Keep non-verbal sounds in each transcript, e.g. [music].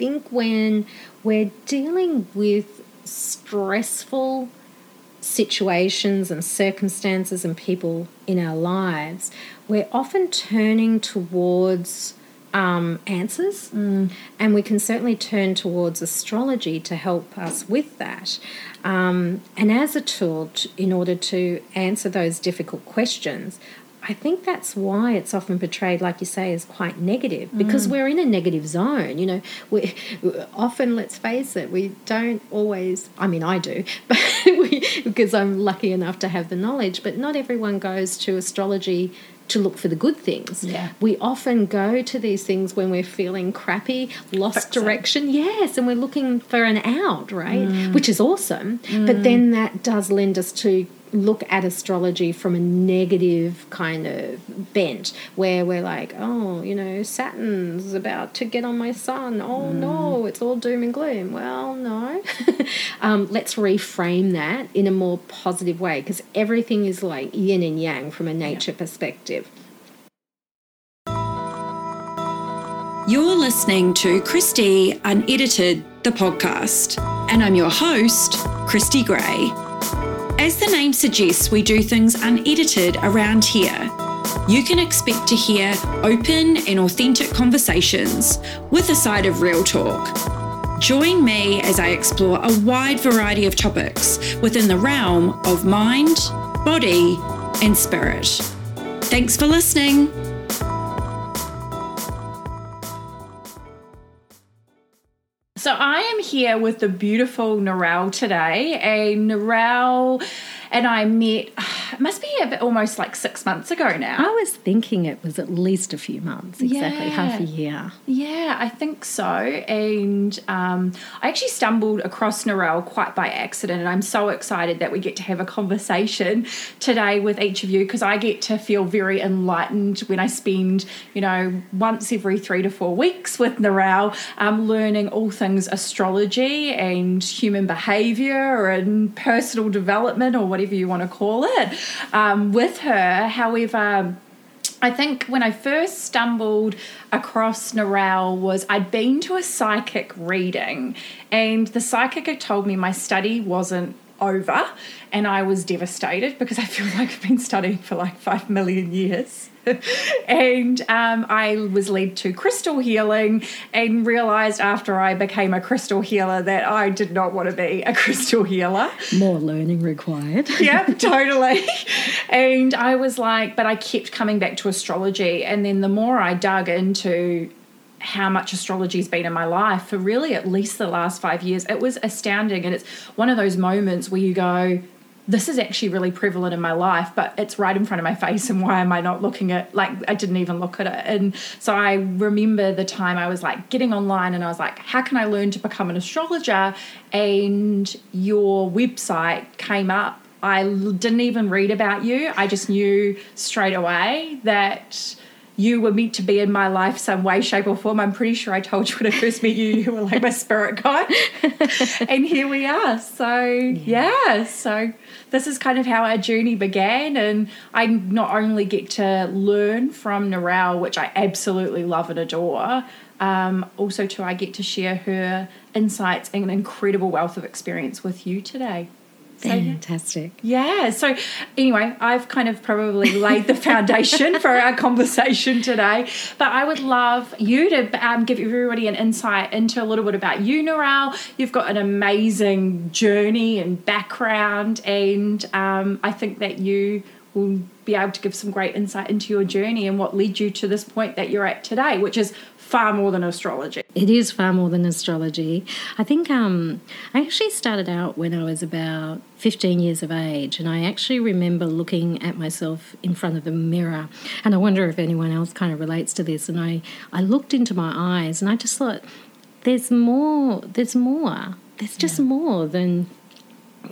think when we're dealing with stressful situations and circumstances and people in our lives, we're often turning towards um, answers, mm. and we can certainly turn towards astrology to help us with that. Um, and as a tool to, in order to answer those difficult questions, I think that's why it's often portrayed, like you say, as quite negative because mm. we're in a negative zone. You know, we often, let's face it, we don't always. I mean, I do, [laughs] but we, because I'm lucky enough to have the knowledge. But not everyone goes to astrology to look for the good things. Yeah. We often go to these things when we're feeling crappy, lost direction. Yes, and we're looking for an out, right? Mm. Which is awesome. Mm. But then that does lend us to look at astrology from a negative kind of bent where we're like, oh, you know, Saturn's about to get on my sun. Oh mm. no, it's all doom and gloom. Well, no. [laughs] um, let's reframe that in a more positive way because everything is like yin and yang from a nature yeah. perspective. You're listening to Kristy Unedited, the podcast, and I'm your host, Kristy Gray. As the name suggests, we do things unedited around here. You can expect to hear open and authentic conversations with a side of real talk. Join me as I explore a wide variety of topics within the realm of mind, body, and spirit. Thanks for listening. So I am here with the beautiful Narelle today. A Narelle and I met, it must be a bit, almost like six months ago now. I was thinking it was at least a few months, exactly yeah. half a year. Yeah, I think so. And um, I actually stumbled across Narelle quite by accident, and I'm so excited that we get to have a conversation [laughs] today with each of you because I get to feel very enlightened when I spend, you know, once every three to four weeks with Narelle, um, learning all things astrology and human behavior and personal development or whatever you want to call it, um, with her. However, I think when I first stumbled across Narelle was I'd been to a psychic reading and the psychic had told me my study wasn't over and I was devastated because I feel like I've been studying for like five million years. [laughs] and um, I was led to crystal healing and realized after I became a crystal healer that I did not want to be a [laughs] crystal healer. More learning required. [laughs] yeah, totally. And I was like, but I kept coming back to astrology. And then the more I dug into how much astrology's been in my life for really at least the last five years, it was astounding. And it's one of those moments where you go, this is actually really prevalent in my life, but it's right in front of my face. And why am I not looking at like I didn't even look at it? And so I remember the time I was like getting online and I was like, how can I learn to become an astrologer? And your website came up. I didn't even read about you. I just knew straight away that you were meant to be in my life some way, shape, or form. I'm pretty sure I told you when I first met you, you were like my spirit guide. [laughs] and here we are. So, yeah. yeah. So, this is kind of how our journey began. And I not only get to learn from Narelle, which I absolutely love and adore, um, also, too, I get to share her insights and an incredible wealth of experience with you today. Fantastic. Yeah. So, anyway, I've kind of probably laid the foundation for our conversation today. But I would love you to um, give everybody an insight into a little bit about you, Narelle. You've got an amazing journey and background, and um, I think that you will be able to give some great insight into your journey and what led you to this point that you're at today, which is far more than astrology. It is far more than astrology. I think um, I actually started out when I was about 15 years of age, and I actually remember looking at myself in front of a mirror. And I wonder if anyone else kind of relates to this. And I, I looked into my eyes and I just thought, there's more, there's more. There's just yeah. more than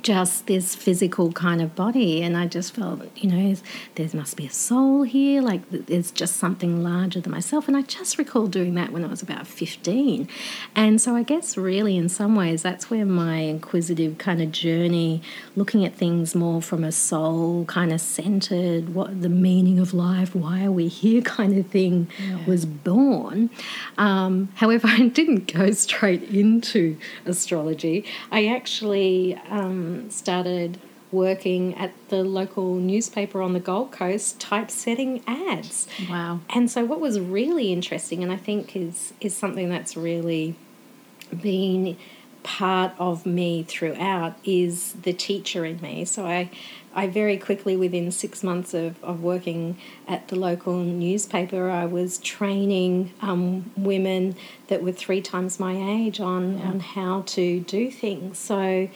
just this physical kind of body. And i just felt you know there must be a soul here. Like there's just something larger than myself. And i just recall doing that when i was about 15 and so i guess really in some ways that's where my inquisitive kind of journey looking at things more from a soul kind of centered what the meaning of life why are we here [laughs] kind of thing yeah. was born. Um, however [laughs] i didn't go straight into astrology. I actually um, started working at the local newspaper on the Gold Coast typesetting ads. Wow. And so what was really interesting and I think is is something that's really been part of me throughout is the teacher in me. So I I very quickly, within six months of, of working at the local newspaper, I was training um, women that were three times my age on, yeah. on how to do things. So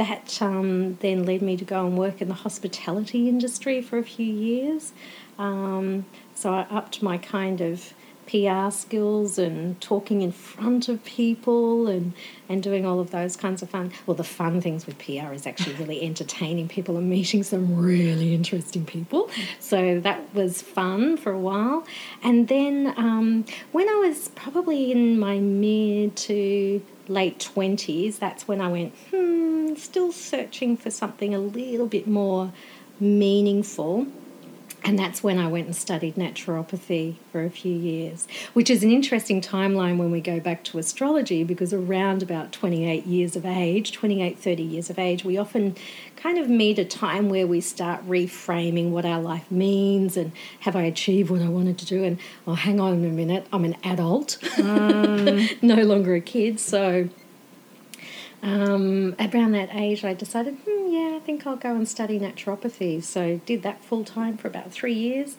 that um, then led me to go and work in the hospitality industry for a few years. Um, so I upped my kind of PR skills and talking in front of people and, and doing all of those kinds of fun. Well, the fun things with PR is actually really [laughs] entertaining people and meeting some really interesting people. So that was fun for a while. And then um, when I was probably in my mid to late 20s, that's when I went, hmm, still searching for something a little bit more meaningful. And that's when I went and studied naturopathy for a few years, which is an interesting timeline when we go back to astrology because around about 28 years of age, 28, 30 years of age, we often kind of meet a time where we start reframing what our life means and have I achieved what I wanted to do? And oh, hang on a minute, I'm an adult, mm. [laughs] no longer a kid. So um, around that age, I decided, hmm, yeah, I think I'll go and study naturopathy. So did that full time for about three years,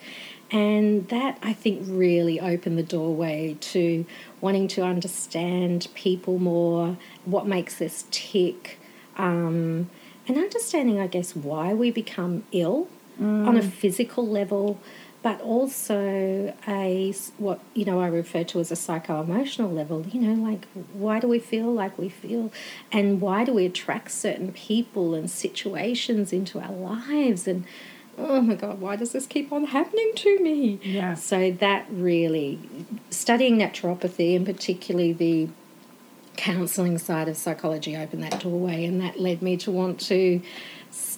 and that I think really opened the doorway to wanting to understand people more, what makes us tick, um, and understanding, I guess, why we become ill mm. on a physical level but also a what you know I refer to as a psycho emotional level. You know, like why do we feel like we feel, and why do we attract certain people and situations into our lives? And oh my god why does this keep on happening to me? Yeah. So that really studying naturopathy and particularly the counseling side of psychology opened that doorway and that led me to want to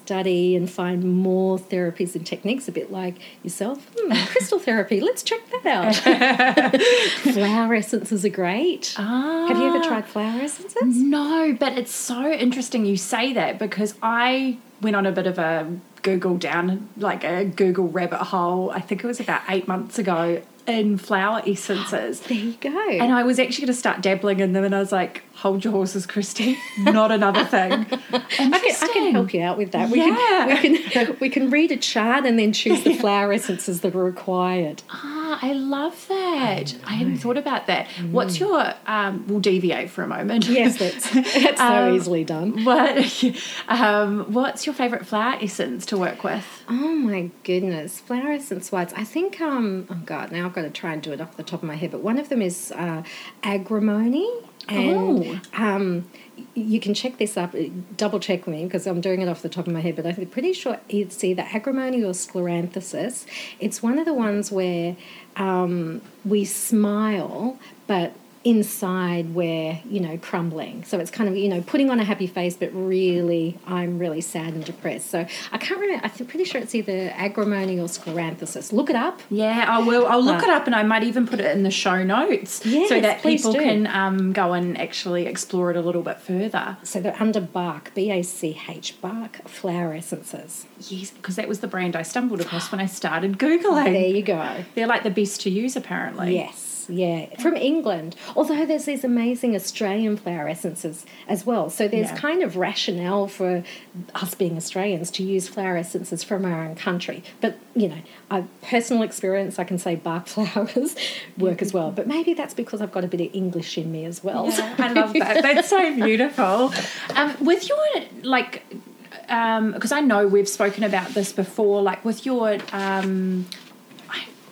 study and find more therapies and techniques, a bit like yourself. Hmm, [laughs] crystal therapy, let's check that out. [laughs] flower essences are great. Ah. Have you ever tried flower essences? No, but it's so interesting you say that because I went on a bit of a Google down, like a Google rabbit hole, I think it was about eight months ago, in flower essences. [gasps] there you go. And I was actually going to start dabbling in them, and I was like, hold your horses, Kristy. [laughs] Not another thing. I can, I can help you out with that. We yeah. Can, we, can, we can read a chart and then choose the [laughs] flower essences that are required. Ah, I love that. I, I hadn't thought about that. Mm. What's your, um, we'll deviate for a moment. Yes, that's, [laughs] that's so um, easily done. What, um, what's your favourite flower essence to work with? Oh my goodness. Flower essence wise. I think, um, oh God, now I've got to try and do it off the top of my head, but one of them is uh, agrimony. And oh. um, you can check this up, double check me because I'm doing it off the top of my head, but I'm pretty sure it's either agrimony or scleranthesis. It's one of the ones where um, we smile, but inside we're you know crumbling. So it's kind of you know putting on a happy face but really i'm really sad and depressed. So i can't remember i'm pretty sure it's either agrimony or scleranthesis look it up. Yeah i will i'll look uh, it up and i might even put it in the show notes yes, so that people do. can um, go and actually explore it a little bit further. So they're under Bach b-a-c-h bark flower essences. Yes because that was the brand i stumbled across when i started googling. There you go. They're like the best to use apparently. Yes yeah, from England. Although there's these amazing Australian flower essences as well. So there's yeah. kind of rationale for us being Australians to use flower essences from our own country. But, you know, I, personal experience, I can say Bach [laughs] flowers work as well. But maybe that's because I've got a bit of English in me as well. Yeah, I love that. That's so [laughs] beautiful. Um, with your, like, because um, I know we've spoken about this before, like with your um,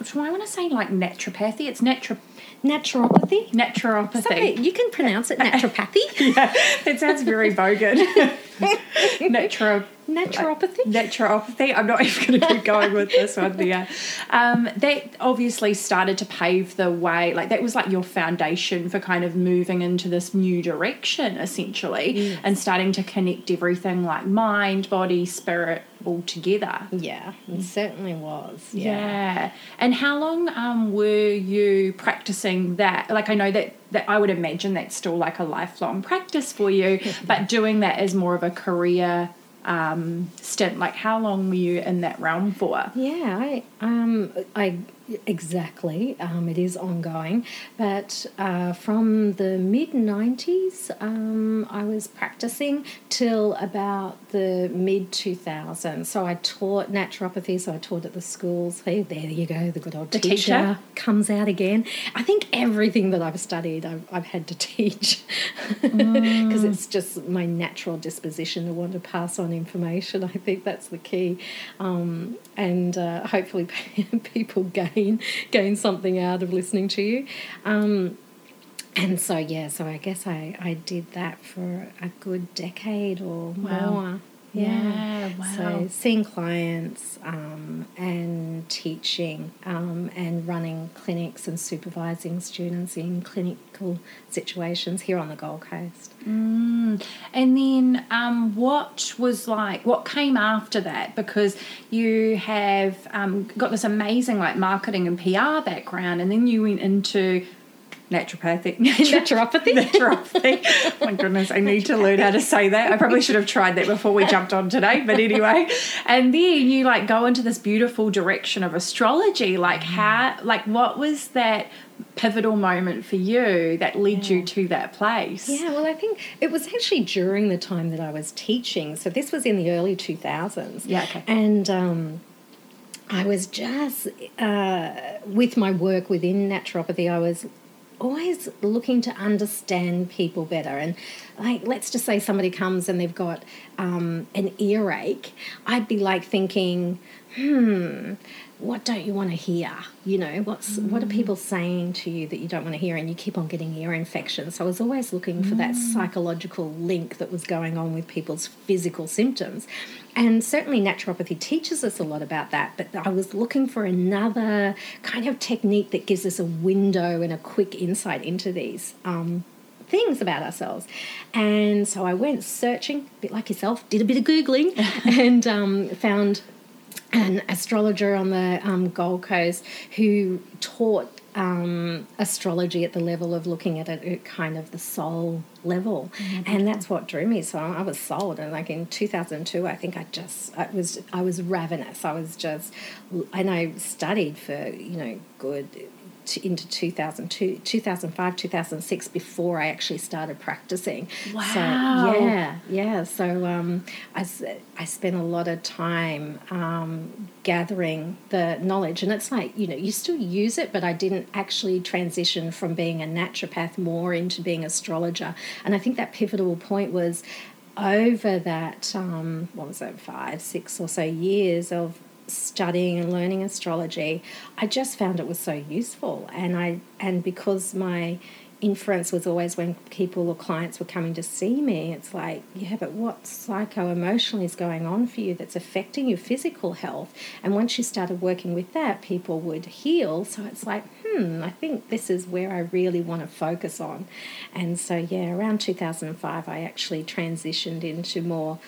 do I want to say like naturopathy? It's naturopathy Naturopathy. Naturopathy. You can pronounce it naturopathy. [laughs] yeah, it sounds very bogan. [laughs] Naturo, Naturopathy. naturopathy. I'm not [laughs] even going to keep going with this one. Yeah, um, that obviously started to pave the way. Like that was like your foundation for kind of moving into this new direction, essentially, and starting to connect everything like mind, body, spirit all together. Yeah, it certainly was. Yeah. Yeah. And how long um, were you practicing that? Like, I know that, that I would imagine that's still like a lifelong practice for you, [laughs] but doing that as more of a career um, stint, like, how long were you in that realm for? Yeah, I um I exactly um, it is ongoing, but uh, from the mid '90s, um, I was practicing till about the mid 2000s. So I taught naturopathy, so I taught at the schools. Hey, there you go, the good old The teacher, teacher. comes out again. I think everything that I've studied, I've, I've had to [laughs] teach because it's just my natural disposition to want to pass on information. I think that's the key, um, and uh, hopefully [laughs] people gain gain something out of listening to you. Um, and so yeah, so I guess I, I did that for a good decade or Wow. more. Yeah, wow. So seeing clients um, and teaching um, and running clinics and supervising students in clinical situations here on the Gold Coast. Mm. And then um, what was like, what came after that? Because you have um, got this amazing like marketing and PR background, and then you went into naturopathic. [laughs] Naturopathy? naturopathy. Oh my goodness, I need to learn how to say that. I probably should have tried that before we jumped on today, but anyway. And then you like go into this beautiful direction of astrology. Like how like what was that pivotal moment for you that led you to that place? Yeah, well, I think it was actually during the time that I was teaching. So this was in the early 2000s. Yeah, okay. And um, I was just, uh, with my work within naturopathy, I was always looking to understand people better. And, like, let's just say somebody comes and they've got um, an earache, I'd be like thinking, hmm, what don't you want to hear? You know, what's what are people saying to you that you don't want to hear, and you keep on getting ear infections. So I was always looking for that psychological link that was going on with people's physical symptoms, and certainly naturopathy teaches us a lot about that. But I was looking for another kind of technique that gives us a window and a quick insight into these. Um, things about ourselves. And so I went searching, a bit like yourself, did a bit of Googling, [laughs] and um, found an astrologer on the um, Gold Coast who taught um, astrology at the level of looking at it at kind of the soul level, and that's what drew me. So I was sold, and like in 2002, I think I just I was I was ravenous. I was just, and I studied for you know good to, into 2002, 2005, 2006 before I actually started practicing. So, Wow. yeah, yeah. So um, I, I spent a lot of time um, gathering the knowledge. And it's like, you know, you still use it, but I didn't actually transition from being a naturopath more into being astrologer. And I think that pivotal point was over that, um, what was that, five, six or so years of studying and learning astrology, I just found it was so useful. And I and because my inference was always when people or clients were coming to see me, it's like, yeah, but what psycho emotionally is going on for you that's affecting your physical health? And once you started working with that, people would heal. So it's like, hmm, I think this is where I really want to focus on. And so, yeah, around 2005, I actually transitioned into more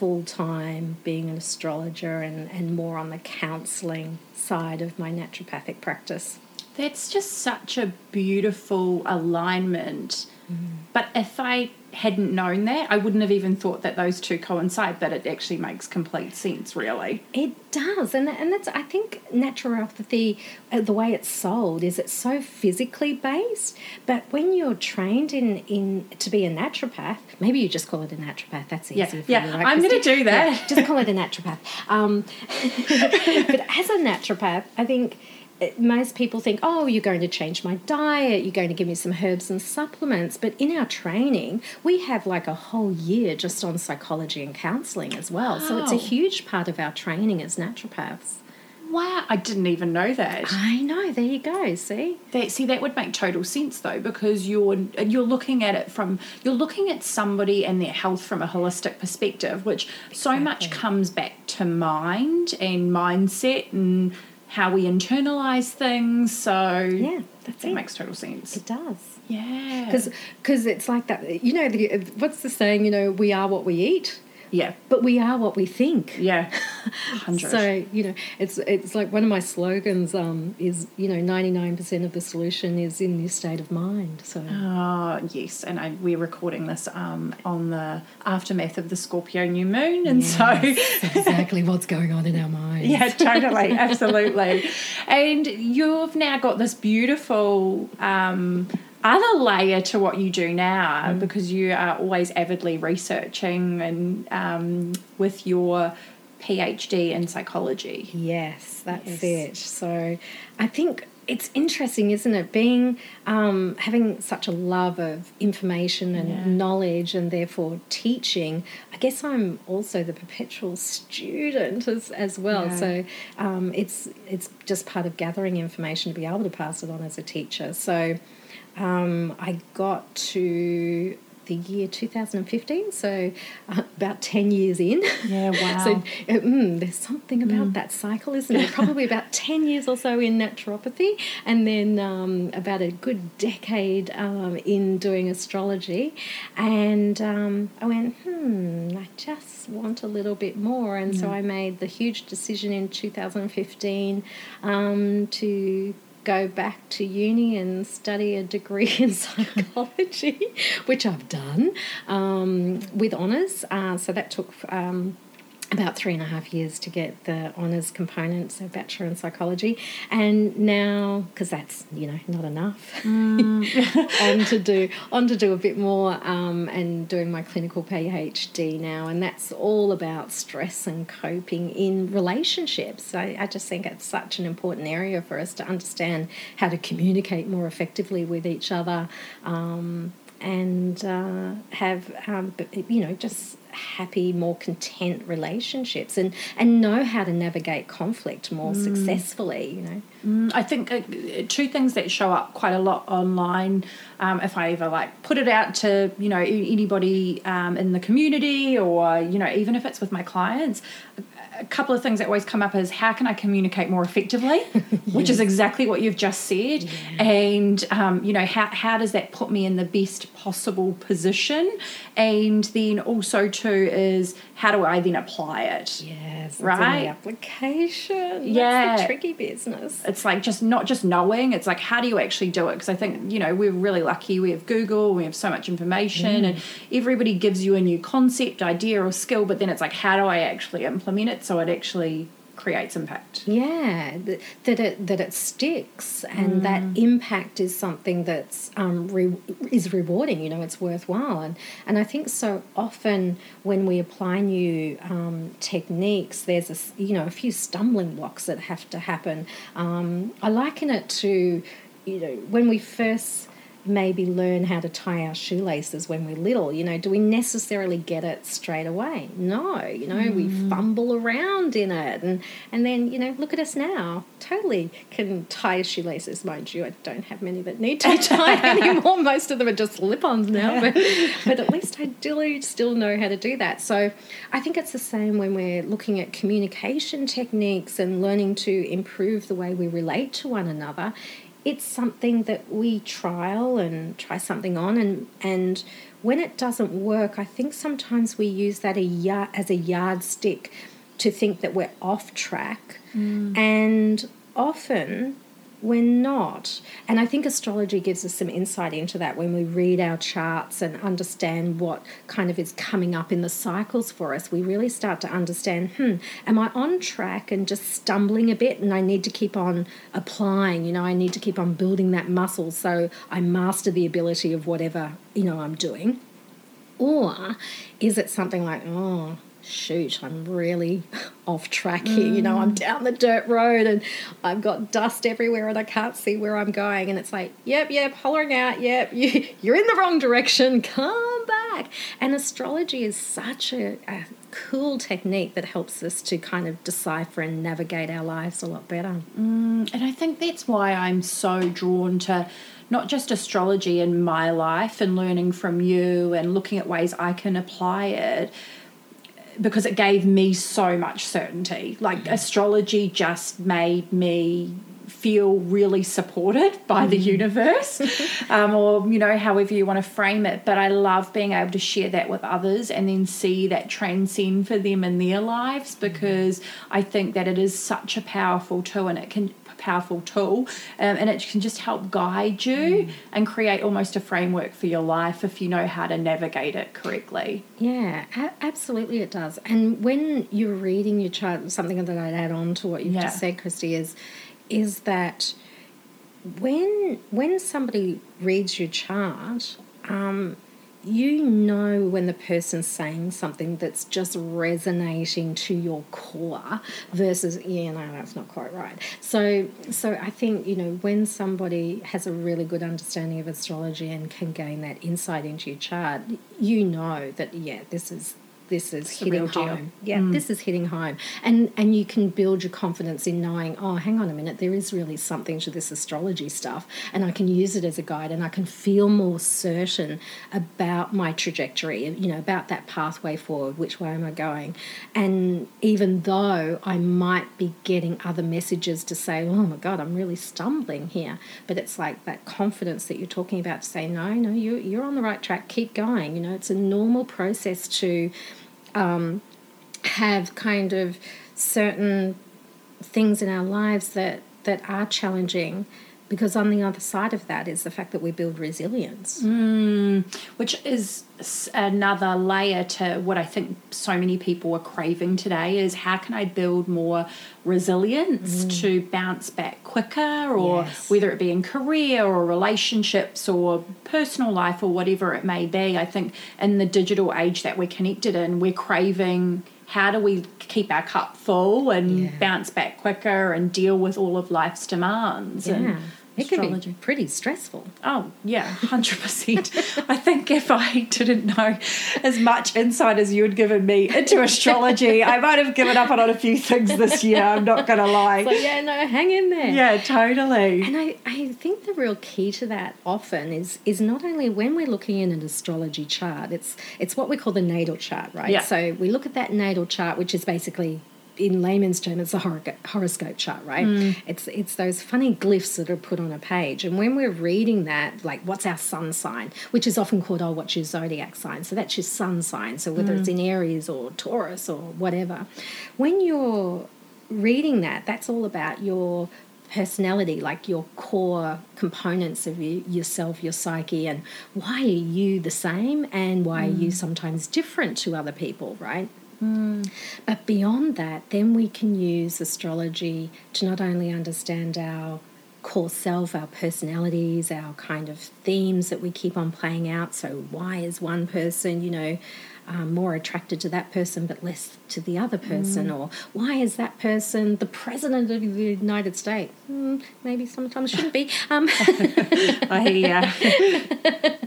full time being an astrologer and, and more on the counselling side of my naturopathic practice. That's just such a beautiful alignment. Mm. But if I hadn't known that, I wouldn't have even thought that those two coincide, but it actually makes complete sense, really. It does, and and that's I think naturopathy, uh, the way it's sold is it's so physically based. But when you're trained in in to be a naturopath, maybe you just call it a naturopath. That's easy. Yeah, for yeah, you, right, I'm gonna do that. Yeah, just call it a naturopath. Um, [laughs] but as a naturopath, I think. Most people think, oh, you're going to change my diet, you're going to give me some herbs and supplements. But in our training, we have like a whole year just on psychology and counselling as well. So it's a huge part of our training as naturopaths. wow, I didn't even know that. I know. There you go. See. That see that would make total sense though because you're you're looking at it from you're looking at somebody and their health from a holistic perspective, which so much comes back to mind and mindset and how we internalize things. So Yeah, that's that it. makes total sense. It does. Yeah, Because it's like that. You know, the, what's the saying? You know, we are what we eat, yeah, but we are what we think. yeah, [laughs] hundred. So you know, it's it's like one of my slogans um, is you know ninety nine percent of the solution is in your state of mind. So Oh yes, and I, we're recording this um, on the aftermath of the Scorpio new moon, and so [laughs] exactly what's going on in our minds. Yeah, [laughs] totally, absolutely. And you've now got this beautiful um, other layer to what you do now because you are always avidly researching and um, with your PhD in psychology. Yes, that's Yes. it. So I think it's interesting, isn't it? Being um, having such a love of information and Yeah. knowledge, and therefore teaching. I guess I'm also the perpetual student as, as well. Yeah. So um, it's it's just part of gathering information to be able to pass it on as a teacher. So um, I got to the year 2015, so uh, about 10 years in. Yeah, [laughs] wow. so uh, mm, there's something about that cycle, isn't there? Probably about [laughs] 10 years or so in naturopathy, and then um, about a good decade um, in doing astrology. And um, I went, hmm, I just want a little bit more. And so I made the huge decision in 2015 um, to go back to uni and study a degree [laughs] in psychology, which I've done um, with honours. Uh, so that took um, about three and a half years to get the honours component, so bachelor in psychology. And now, because that's you know not enough, [laughs] on to do on to do a bit more um, and doing my clinical PhD now, and that's all about stress and coping in relationships. I, I just think it's such an important area for us to understand how to communicate more effectively with each other. Um, and uh, have um, you know just happy, more content relationships, and and know how to navigate conflict more successfully. You know. Mm, I think uh, two things that show up quite a lot online. Um, if I ever like put it out to you know anybody um, in the community, or you know even if it's with my clients, a, couple of things that always come up is how can I communicate more effectively, [laughs] which is exactly what you've just said, and um, you know how how does that put me in the best possible position, and then also too is how do I then apply it. Yes, Right. the application. Yeah. That's the tricky business. it's like just not just knowing it's like how do you actually do it because i think you know we're really lucky we have google we have so much information and everybody gives you a new concept idea or skill but then it's like how do i actually implement it so it actually creates impact Yeah, th- that it that it sticks, and that impact is something that's um, re- is rewarding. You know, it's worthwhile, and and I think so often when we apply new um, techniques, there's a you know a few stumbling blocks that have to happen. Um, I liken it to you know when we first maybe learn how to tie our shoelaces when we're little you know do we necessarily get it straight away? No you know we mm. fumble around in it. And and then you know look at us now. Totally can tie shoelaces. Mind you i don't have many that need to be tied [laughs] anymore. Most of them are just slip-ons now but, [laughs] but at least i do still know how to do that. So i think it's the same when we're looking at communication techniques and learning to improve the way we relate to one another it's something that we trial and try something on and and when it doesn't work i think sometimes we use that a yard, as a yardstick to think that we're off track. Mm. And often we're not. And i think astrology gives us some insight into that when we read our charts and understand what kind of is coming up in the cycles for us. We really start to understand hmm am i on track and just stumbling a bit and i need to keep on applying? You know i need to keep on building that muscle so i master the ability of whatever you know i'm doing. Or is it something like, oh, shoot, I'm really [laughs] off track here? You know, I'm mm. down the dirt road and I've got dust everywhere and I can't see where I'm going. And it's like, yep, yep, hollering out, yep, [laughs] you, you're in the wrong direction, [laughs] come back. And astrology is such a, a cool technique that helps us to kind of decipher and navigate our lives a lot better. Mm, and I think that's why I'm so drawn to not just astrology in my life and learning from you and looking at ways I can apply it because it gave me so much certainty. Like mm. astrology just made me feel really supported by the universe [laughs] um, or you know however you want to frame it but i love being able to share that with others and then see that transcend for them in their lives because i think that it is such a powerful tool and it can powerful tool um, and it can just help guide you and create almost a framework for your life if you know how to navigate it correctly Yeah, a- absolutely it does. And when you're reading your chart, something that I'd add on to what you've Yeah. just said, Kristy, is is that when when somebody reads your chart, um, you know when the person's saying something that's just resonating to your core versus yeah no that's not quite right. So so i think you know when somebody has a really good understanding of astrology and can gain that insight into your chart you know that yeah this is this is the hitting home. Yeah this is hitting home. And and you can build your confidence in knowing oh hang on a minute there is really something to this astrology stuff and i can use it as a guide and i can feel more certain about my trajectory you know about that pathway forward which way am i going? And even though i might be getting other messages to say oh my god i'm really stumbling here but it's like that confidence that you're talking about to say no no you, you're on the right track keep going you know it's a normal process to um, have kind of certain things in our lives that that are challenging because on the other side of that is the fact that we build resilience mm, which is another layer to what I think so many people are craving today is how can I build more resilience mm. to bounce back quicker or Yes. whether it be in career or relationships or personal life or whatever it may be I think in the digital age that we're connected in we're craving how do we keep our cup full and Yeah. bounce back quicker and deal with all of life's demands yeah and it can be astrology. pretty stressful Oh, yeah, 100%. I think if I didn't know as much insight as you had given me into astrology, I might have given up on a few things this year. I'm not going to lie. so yeah no hang in there Yeah, totally. And I, I think the real key to that often is is not only when we're looking in an astrology chart, it's it's what we call the natal chart, right? Yeah. So we look at that natal chart, which is basically in layman's terms, it's a horo- horoscope chart, right? Mm. It's it's those funny glyphs that are put on a page, and when we're reading that, like what's our sun sign, which is often called oh, what's your zodiac sign? So that's your sun sign. So whether it's mm. in Aries or Taurus or whatever, when you're reading that, that's all about your personality, like your core components of you, yourself, your psyche, and why are you the same and why are you mm. sometimes different to other people, right? Mm. But beyond that, then we can use astrology to not only understand our core self, our personalities, our kind of themes that we keep on playing out. So, why is one person, you know, um, more attracted to that person but less to the other person? Or why is that person the president of the United States? Hmm, maybe sometimes shouldn't be. [laughs] Um, [laughs] I hear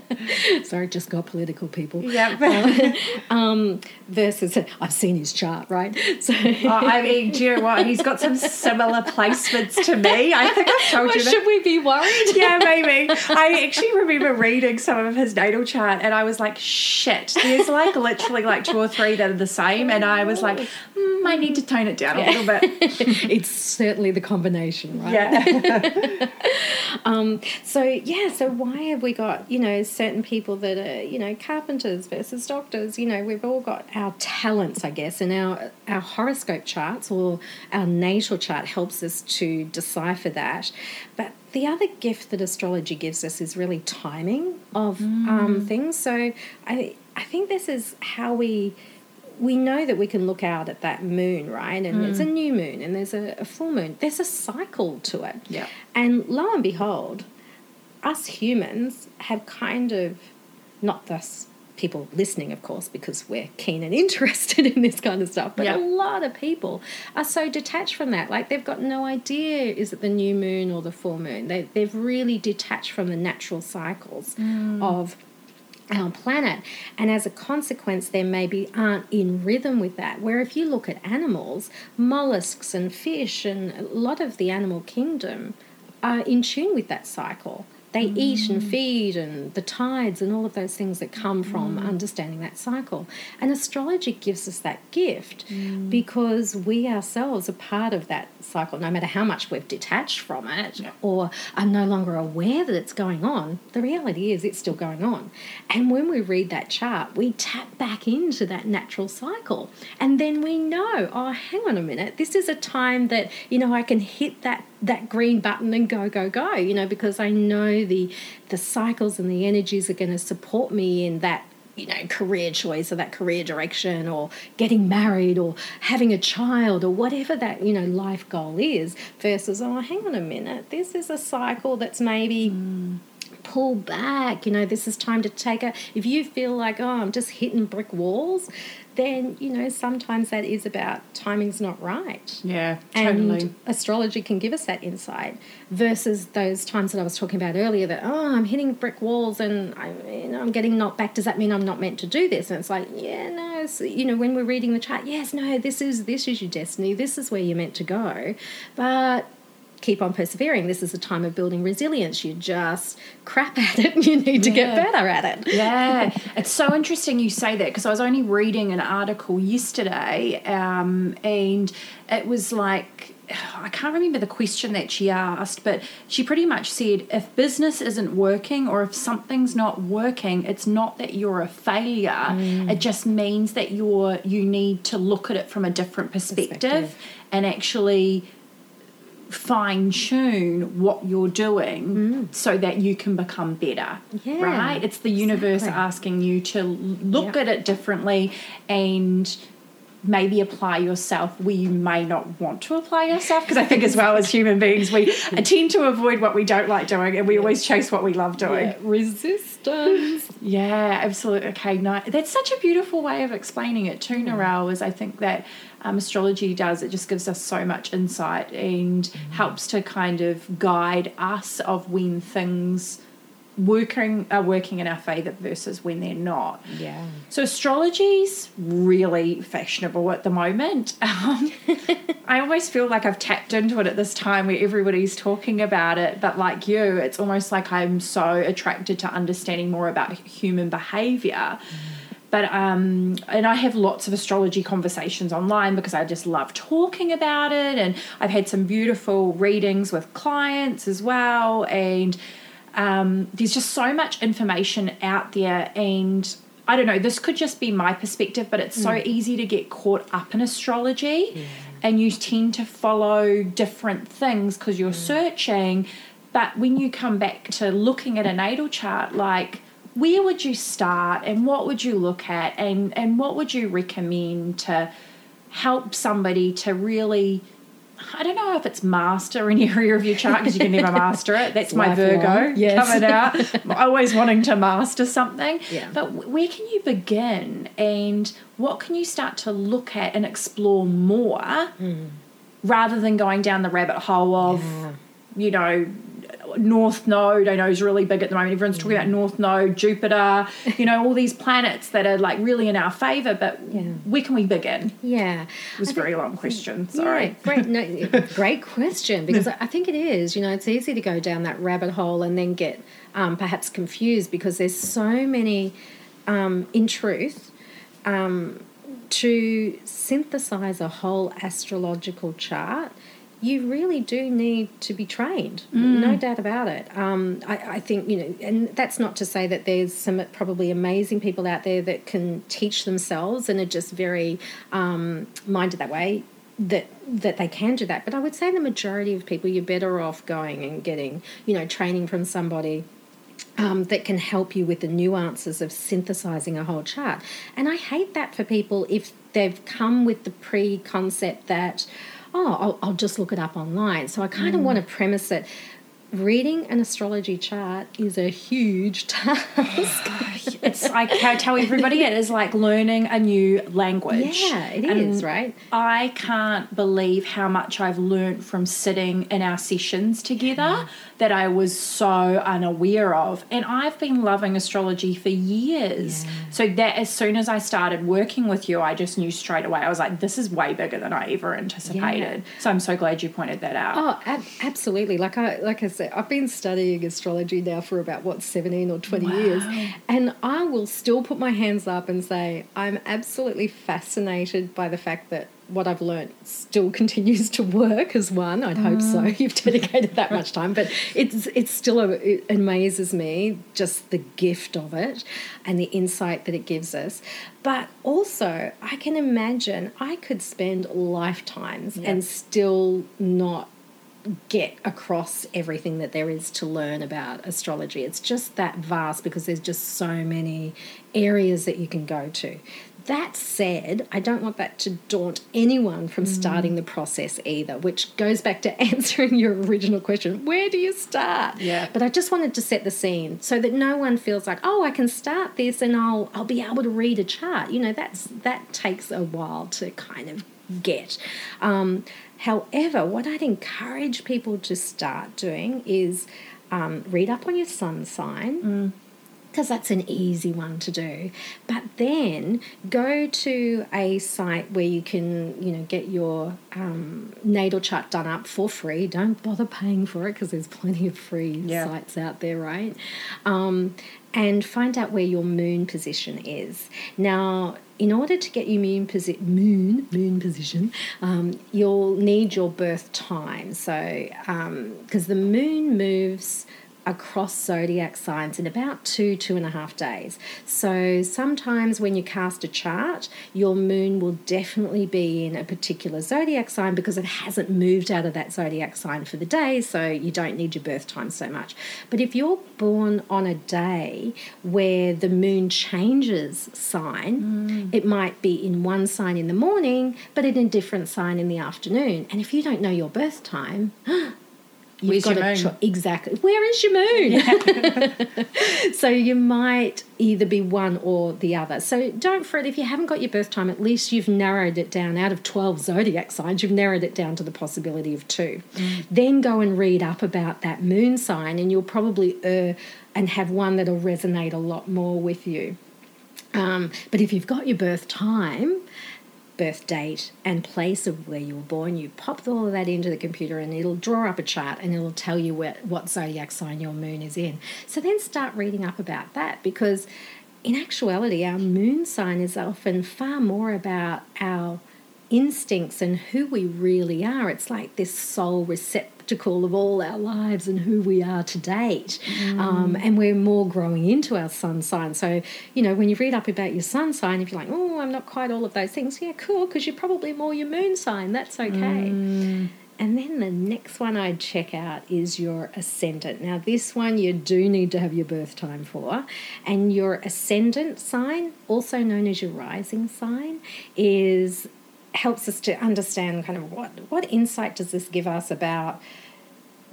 [laughs] sorry, just got political people. you. Yeah. Um, versus, I've seen his chart, right? So, Oh, I mean, do you know what? He's got some similar placements to me. I think I've told Well, you that. should we be worried? yeah, maybe. I actually remember reading some of his natal chart and I was like, shit, there's like literally like two or three that are the same. And I was like, mm, I need to tone it down a little bit. [laughs] it's certainly the combination, right? Yeah. [laughs] Um, so yeah, so why have we got you know certain people that are you know carpenters versus doctors? You know, we've all got our talents, I guess, and our our horoscope charts or our natal chart helps us to decipher that. But the other gift that astrology gives us is really timing of um, things. So I I think this is how we we know that we can look out at that moon, right? And it's a mm. new moon and there's a, a full moon. There's a cycle to it. Yeah. And lo and behold, us humans have kind of, not thus people listening, of course, because we're keen and [laughs] interested in this kind of stuff, but Yeah. a lot of people are so detached from that. Like they've got no idea is it the new moon or the full moon. They, they've really detached from the natural cycles mm. of our planet and as a consequence they maybe aren't in rhythm with that where if you look at animals mollusks and fish and a lot of the animal kingdom are in tune with that cycle they mm. eat and feed and the tides and all of those things that come from mm. understanding that cycle. And astrology gives us that gift mm. because we ourselves are part of that cycle, no matter how much we've detached from it yeah. or are no longer aware that it's going on. The reality is it's still going on. And when we read that chart, we tap back into that natural cycle. And then we know, oh, hang on a minute, this is a time that, you know, I can hit that that green button and go go go you know because i know the the cycles and the energies are going to support me in that you know career choice or that career direction or getting married or having a child or whatever that you know life goal is versus oh hang on a minute this is a cycle that's maybe mm pull back. You know, this is time to take a. If you feel like, oh, I'm just hitting brick walls, then, you know, sometimes that is about timing's not right. Yeah, totally. And astrology can give us that insight versus those times that I was talking about earlier that, oh, I'm hitting brick walls and I, you know, I'm getting knocked back. Does that mean I'm not meant to do this? And it's like, yeah, no. So, you know, when we're reading the chart, yes, no, this is this is your destiny. This is where you're meant to go. But keep on persevering. This is a time of building resilience. You just crap at it and [laughs] you need to get better at it. Yeah. [laughs] it's so interesting you say that because I was only reading an article yesterday um, and it was like, I can't remember the question that she asked, but she pretty much said if business isn't working or if something's not working, it's not that you're a failure. Mm. It just means that you're you need to look at it from a different perspective. perspective. and actually fine tune what you're doing mm. so that you can become better. Yeah, right? It's the universe exactly. asking you to look yep. at it differently and maybe apply yourself where you may not want to apply yourself because I think as well as [laughs] human beings we [laughs] tend to avoid what we don't like doing and we always chase what we love doing. Yeah. Resistance. [laughs] yeah, absolutely. Okay, no, that's such a beautiful way of explaining it too, Narelle, is I think that um, astrology does. It just gives us so much insight and mm. helps to kind of guide us of when things working are working in our favor versus when they're not. Yeah. So astrology's really fashionable at the moment. [laughs] Um, I always feel like I've tapped into it at this time where everybody's talking about it, but like you, it's almost like I'm so attracted to understanding more about human behavior. Mm. But um, and I have lots of astrology conversations online because I just love talking about it, and I've had some beautiful readings with clients as well, and um, there's just so much information out there, and I don't know, this could just be my perspective, but it's mm. so easy to get caught up in astrology yeah. and you tend to follow different things because you're mm. searching. But when you come back to looking at a natal chart, like, where would you start and what would you look at and, and what would you recommend to help somebody to really I don't know if it's master an area of your chart because you can never [laughs] master it. That's my Virgo yes. coming out. [laughs] always wanting to master something. Yeah. But where can you begin and what can you start to look at and explore more mm. rather than going down the rabbit hole of, yeah. you know, North Node, I know is really big at the moment. Everyone's talking about North Node, Jupiter, you know, all these planets that are like really in our favor. But yeah. where can we begin? Yeah, it was a very long question. Sorry. Yeah, great, no, [laughs] great question because I think it is. You know, it's easy to go down that rabbit hole and then get um, perhaps confused because there's so many. Um, in truth, um, to synthesize a whole astrological chart you really do need to be trained, mm. no doubt about it. Um, I, I, think, you know, and that's not to say that there's some probably amazing people out there that can teach themselves and are just very um, minded that way that that they can do that but i would say the majority of people you're better off going and getting you know training from somebody um, that can help you with the nuances of synthesizing a whole chart and i hate that for people if they've come with the pre-concept that oh, I'll, I'll just look it up online. So I kind of mm. want to premise it reading an astrology chart is a huge [laughs] task. it's like I tell everybody it is like learning a new language. Yeah, it And is, right? I can't believe how much I've learned from sitting in our sessions together that I was so unaware of. And I've been loving astrology for years. So that as soon as I started working with you, I just knew straight away. I was like, this is way bigger than I ever anticipated. So I'm so glad you pointed that out. Oh, ab- absolutely. Like I like I said, I've been studying astrology now for about what seventeen or twenty years, and I will still put my hands up and say I'm absolutely fascinated by the fact that what I've learned still [laughs] continues to work as one. I'd hope so. Mm. You've dedicated that [laughs] much time, but it's it's still a, it amazes me just the gift of it and the insight that it gives us. But also, I can imagine I could spend lifetimes and still not get across everything that there is to learn about astrology. It's just that vast because there's just so many areas that you can go to. That said, I don't want that to daunt anyone from starting the process either, which goes back to [laughs] answering your original question where do you start? Yeah. But I just wanted to set the scene so that no one feels like, oh, I can start this and I'll I'll be able to read a chart. You know, that's that takes a while to kind of get. Um, however, what I'd encourage people to start doing is um, read up on your sun sign because that's an easy one to do. But then go to a site where you can, you know, get your um, natal chart done up for free. Don't bother paying for it because there's plenty of free Yeah. sites out there, right? Um, and find out where your moon position is. Now, in order to get your moon posi- moon moon position, um, you'll need your birth time. So, because the moon moves across zodiac signs in about two, two and a half days. So sometimes when you cast a chart, your moon will definitely be in a particular zodiac sign because it hasn't moved out of that zodiac sign for the day, so you don't need your birth time so much. But if you're born on a day where the moon changes sign, mm. it might be in one sign in the morning, but in a different sign in the afternoon. And if you don't know your birth time, [gasps] You've Where's got your moon? cho- exactly. Where is your moon? [laughs] so you might either be one or the other. So don't fret if you haven't got your birth time. At least you've narrowed it down. Out of twelve zodiac signs, you've narrowed it down to the possibility of two. Then go and read up about that moon sign, and you'll probably err and have one that'll resonate a lot more with you. Um, but if you've got your birth time, birth date, and place of where you were born, you pop all of that into the computer and it'll draw up a chart and it'll tell you where, what zodiac sign your moon is in. So then start reading up about that because in actuality, our moon sign is often far more about our instincts and who we really are. It's like this soul receptacle of all our lives and who we are to date. Um, and we're more growing into our sun sign. So, you know, when you read up about your sun sign, if you're like, oh, I'm not quite all of those things, yeah, cool, because you're probably more your moon sign. That's okay. And then the next one I'd check out is your ascendant. Now, this one you do need to have your birth time for. And your ascendant sign, also known as your rising sign, is helps us to understand kind of what what insight does this give us about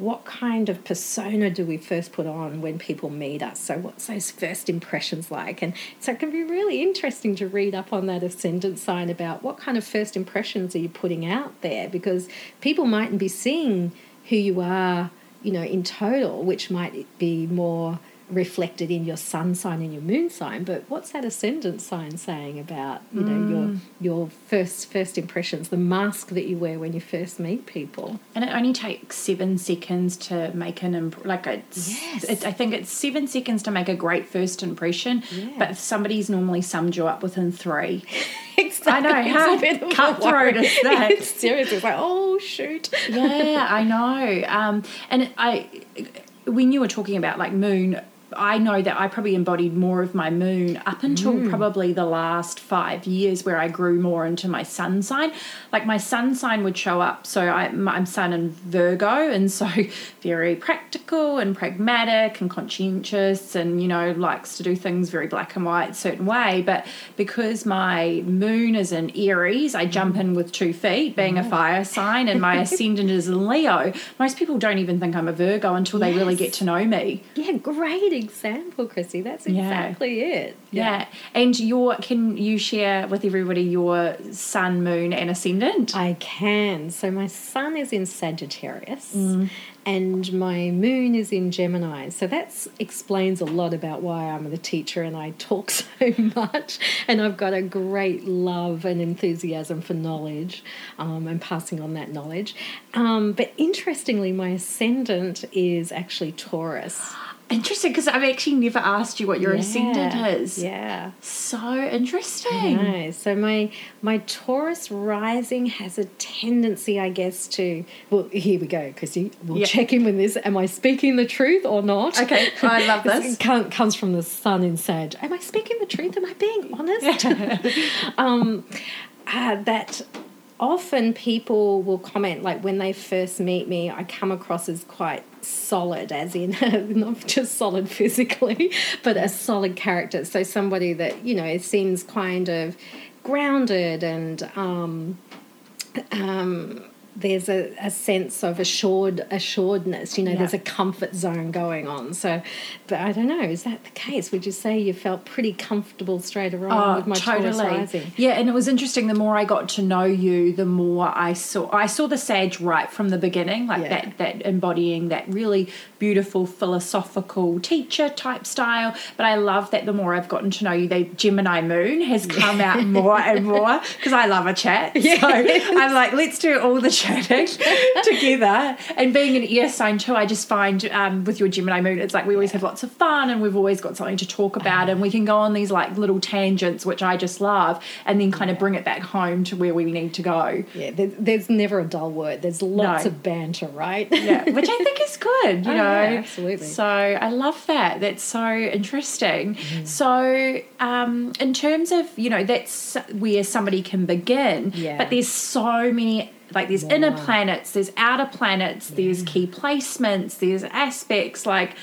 what kind of persona do we first put on when people meet us? So, what's those first impressions like? And so, it can be really interesting to read up on that ascendant sign about what kind of first impressions are you putting out there because people mightn't be seeing who you are, you know, in total, which might be more reflected in your sun sign and your moon sign but what's that ascendant sign saying about you know your your first first impressions the mask that you wear when you first meet people And it only takes seven seconds to make an imp- like it's, Yes. it's. I think it's seven seconds to make a great first impression. Yeah. But somebody's normally summed you up within three. [laughs] Exactly. I know, how bit cutthroat is that? [laughs] It's serious. It's like, oh shoot. yeah, I know. Um, and I, when you were talking about like moon, I know that I probably embodied more of my moon up until Mm. probably the last five years, where I grew more into my sun sign. Like my sun sign would show up. So I, I'm sun in Virgo, and so [laughs] very practical and pragmatic and conscientious, and you know likes to do things very black and white, certain way. But because my moon is in Aries, I jump in with two feet, being a fire sign, and my [laughs] ascendant is in Leo. Most people don't even think I'm a Virgo until they really get to know me. Yeah, great example, Chrissy. That's Yeah. exactly it. Yeah. And your can you share with everybody your sun, moon, and ascendant? I can. So my sun is in Sagittarius Mm. and my moon is in Gemini. So that explains a lot about why I'm the teacher and I talk [laughs] so much. And I've got a great love and enthusiasm for knowledge um, and passing on that knowledge. Um, but interestingly, my ascendant is actually Taurus. [gasps] Interesting, because I've actually never asked you what your ascendant is. Yeah. So interesting. So my my Taurus rising has a tendency, I guess, to well. Here we go, Chrissy. We'll Yeah. check in with this. Am I speaking the truth or not? Okay, I love [laughs] This com- comes from the sun in Sag. Am I speaking the truth? Am I being honest? [laughs] um, uh, that often people will comment like when they first meet me, I come across as quite solid, as in [laughs] not just solid physically, [laughs] but a solid character. So somebody that you know seems kind of grounded and um, um, there's a, a sense of assured assuredness. You know, Yeah. there's a comfort zone going on. So, but I don't know. Is that the case? Would you say you felt pretty comfortable straight away Oh, with my Taurus rising? Yeah, and it was interesting. The more I got to know you, the more I saw. I saw the Sage right from the beginning, like Yeah. that that embodying that really beautiful philosophical teacher type style. But I love that the more I've gotten to know you, the Gemini Moon has come out more and [laughs] more because I love a chat. So I'm like, let's do all the chatting [laughs] together. And being an air sign too, I just find um, with your Gemini Moon, it's like we always have lots of fun and we've always got something to talk about, and we can go on these like little tangents, which I just love, and then kind of bring it back home to where we need to go. Yeah, there's never a dull word. There's lots No. of banter, right? Yeah, which I think is good, you [laughs] Oh, know. yeah, absolutely. So I love that. That's so interesting. Mm-hmm. So, um, in terms of you know, that's where somebody can begin. Yeah. But there's so many. Like there's inner planets, there's outer planets, there's key placements, there's aspects like,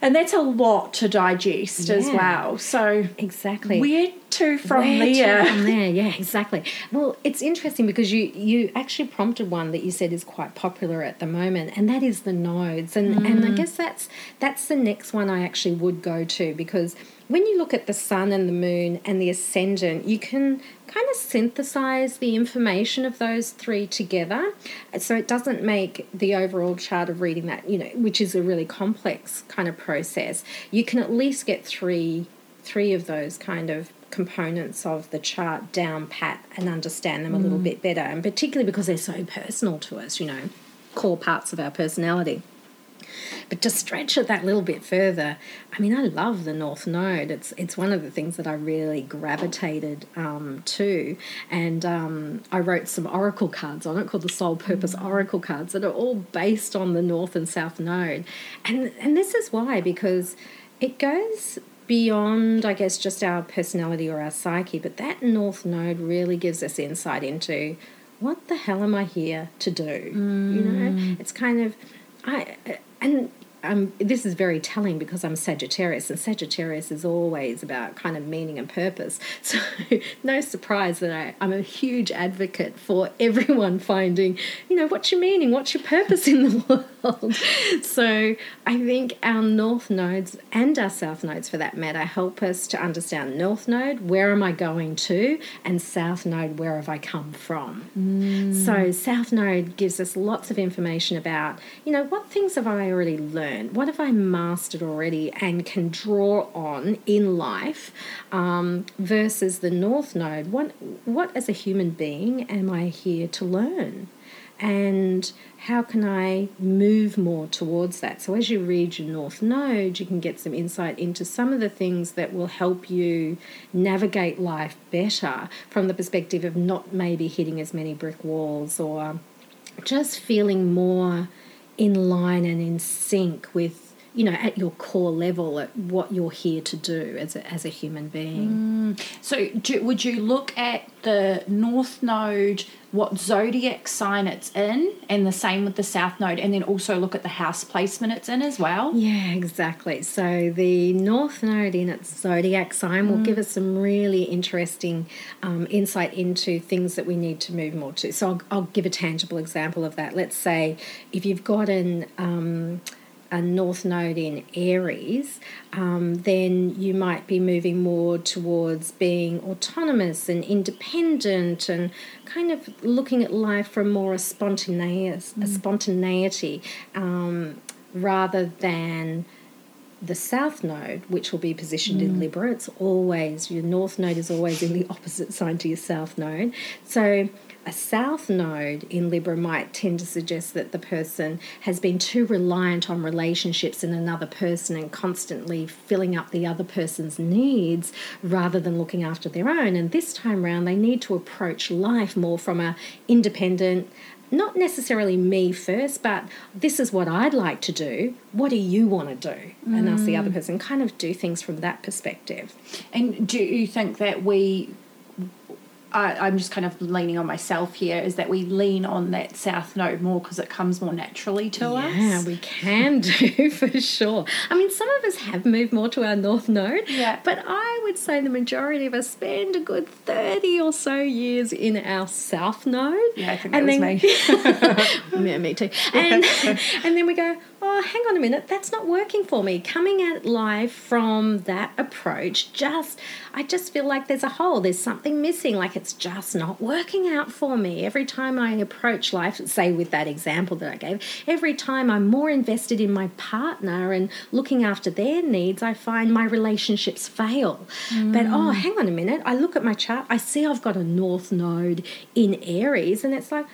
and that's a lot to digest as well. So exactly. where to from Where to there? From [laughs] there, yeah, exactly. Well, it's interesting because you you actually prompted one that you said is quite popular at the moment, and that is the nodes. And and I Mm. guess that's that's the next one I actually would go to because when you look at the sun and the moon and the ascendant, you can kind of synthesize the information of those three together. So it doesn't make the overall chart of reading that, you know, which is a really complex kind of process. You can at least get three three of those kind of components of the chart down pat and understand them a little mm. bit better and particularly because they're so personal to us you know core parts of our personality but to stretch it that little bit further, I mean, I love the North Node. It's it's one of the things that I really gravitated um, to, and um, I wrote some oracle cards on it called the Soul Purpose Oracle cards that are all based on the North and South Node, and and this is why because it goes beyond, I guess, just our personality or our psyche, but that North Node really gives us insight into what the hell am I here to do? You know, it's kind of, I and um, this is very telling because I'm Sagittarius, and Sagittarius is always about kind of meaning and purpose. [laughs] So, no surprise that I, I'm a huge advocate for everyone finding, you know, what's your meaning, what's your purpose in the [laughs] world. So, I think our North nodes and our South nodes, for that matter, help us to understand North node, where am I going to, and South node, where have I come from. So, South Node gives us lots of information about, you know, what things have I already learned? What have I mastered already and can draw on in life um, versus the North Node? What, what, as a human being, am I here to learn? And how can I move more towards that? So, as you read your North Node, you can get some insight into some of the things that will help you navigate life better from the perspective of not maybe hitting as many brick walls or just feeling more in line and in sync with you know, at your core level, at what you're here to do as a, as a human being. So, do, would you look at the North Node, what zodiac sign it's in, and the same with the South Node, and then also look at the house placement it's in as well? Yeah, exactly. So the North Node in its zodiac sign will give us some really interesting um, insight into things that we need to move more to. So I'll, I'll give a tangible example of that. Let's say if you've got an um, a north node in Aries, um, then you might be moving more towards being autonomous and independent and kind of looking at life from more a spontaneous a spontaneity um, rather than the south node, which will be positioned in mm. Libra, it's always your north node is always in the [laughs] opposite sign to your south node. So a south node in Libra might tend to suggest that the person has been too reliant on relationships in another person and constantly filling up the other person's needs rather than looking after their own. And this time round, they need to approach life more from a independent, not necessarily me first, but this is what I'd like to do. What do you want to do? And ask the other mm. person, kind of do things from that perspective. And do you think that we, I, I'm just kind of leaning on myself here, is that we lean on that South Node more because it comes more naturally to Yeah, us? Yeah, we can do [laughs] for sure. I mean, some of us have moved more to our north node, Yeah. but I would say the majority of us spend a good 30 or so years in our south node. Yeah, I think and was then, [laughs] yeah, me too. And, [laughs] and then we go, oh, hang on a minute, that's not working for me. Coming at life from that approach, just, I just feel like there's a hole, there's something missing, like it's just not working out for me. Every time I approach life, say with that example that I gave, every time I'm more invested in my partner and looking after their needs, I find my relationships fail. But oh, mm. hang on a minute, I look at my chart, I see I've got a north node in Aries, and it's like,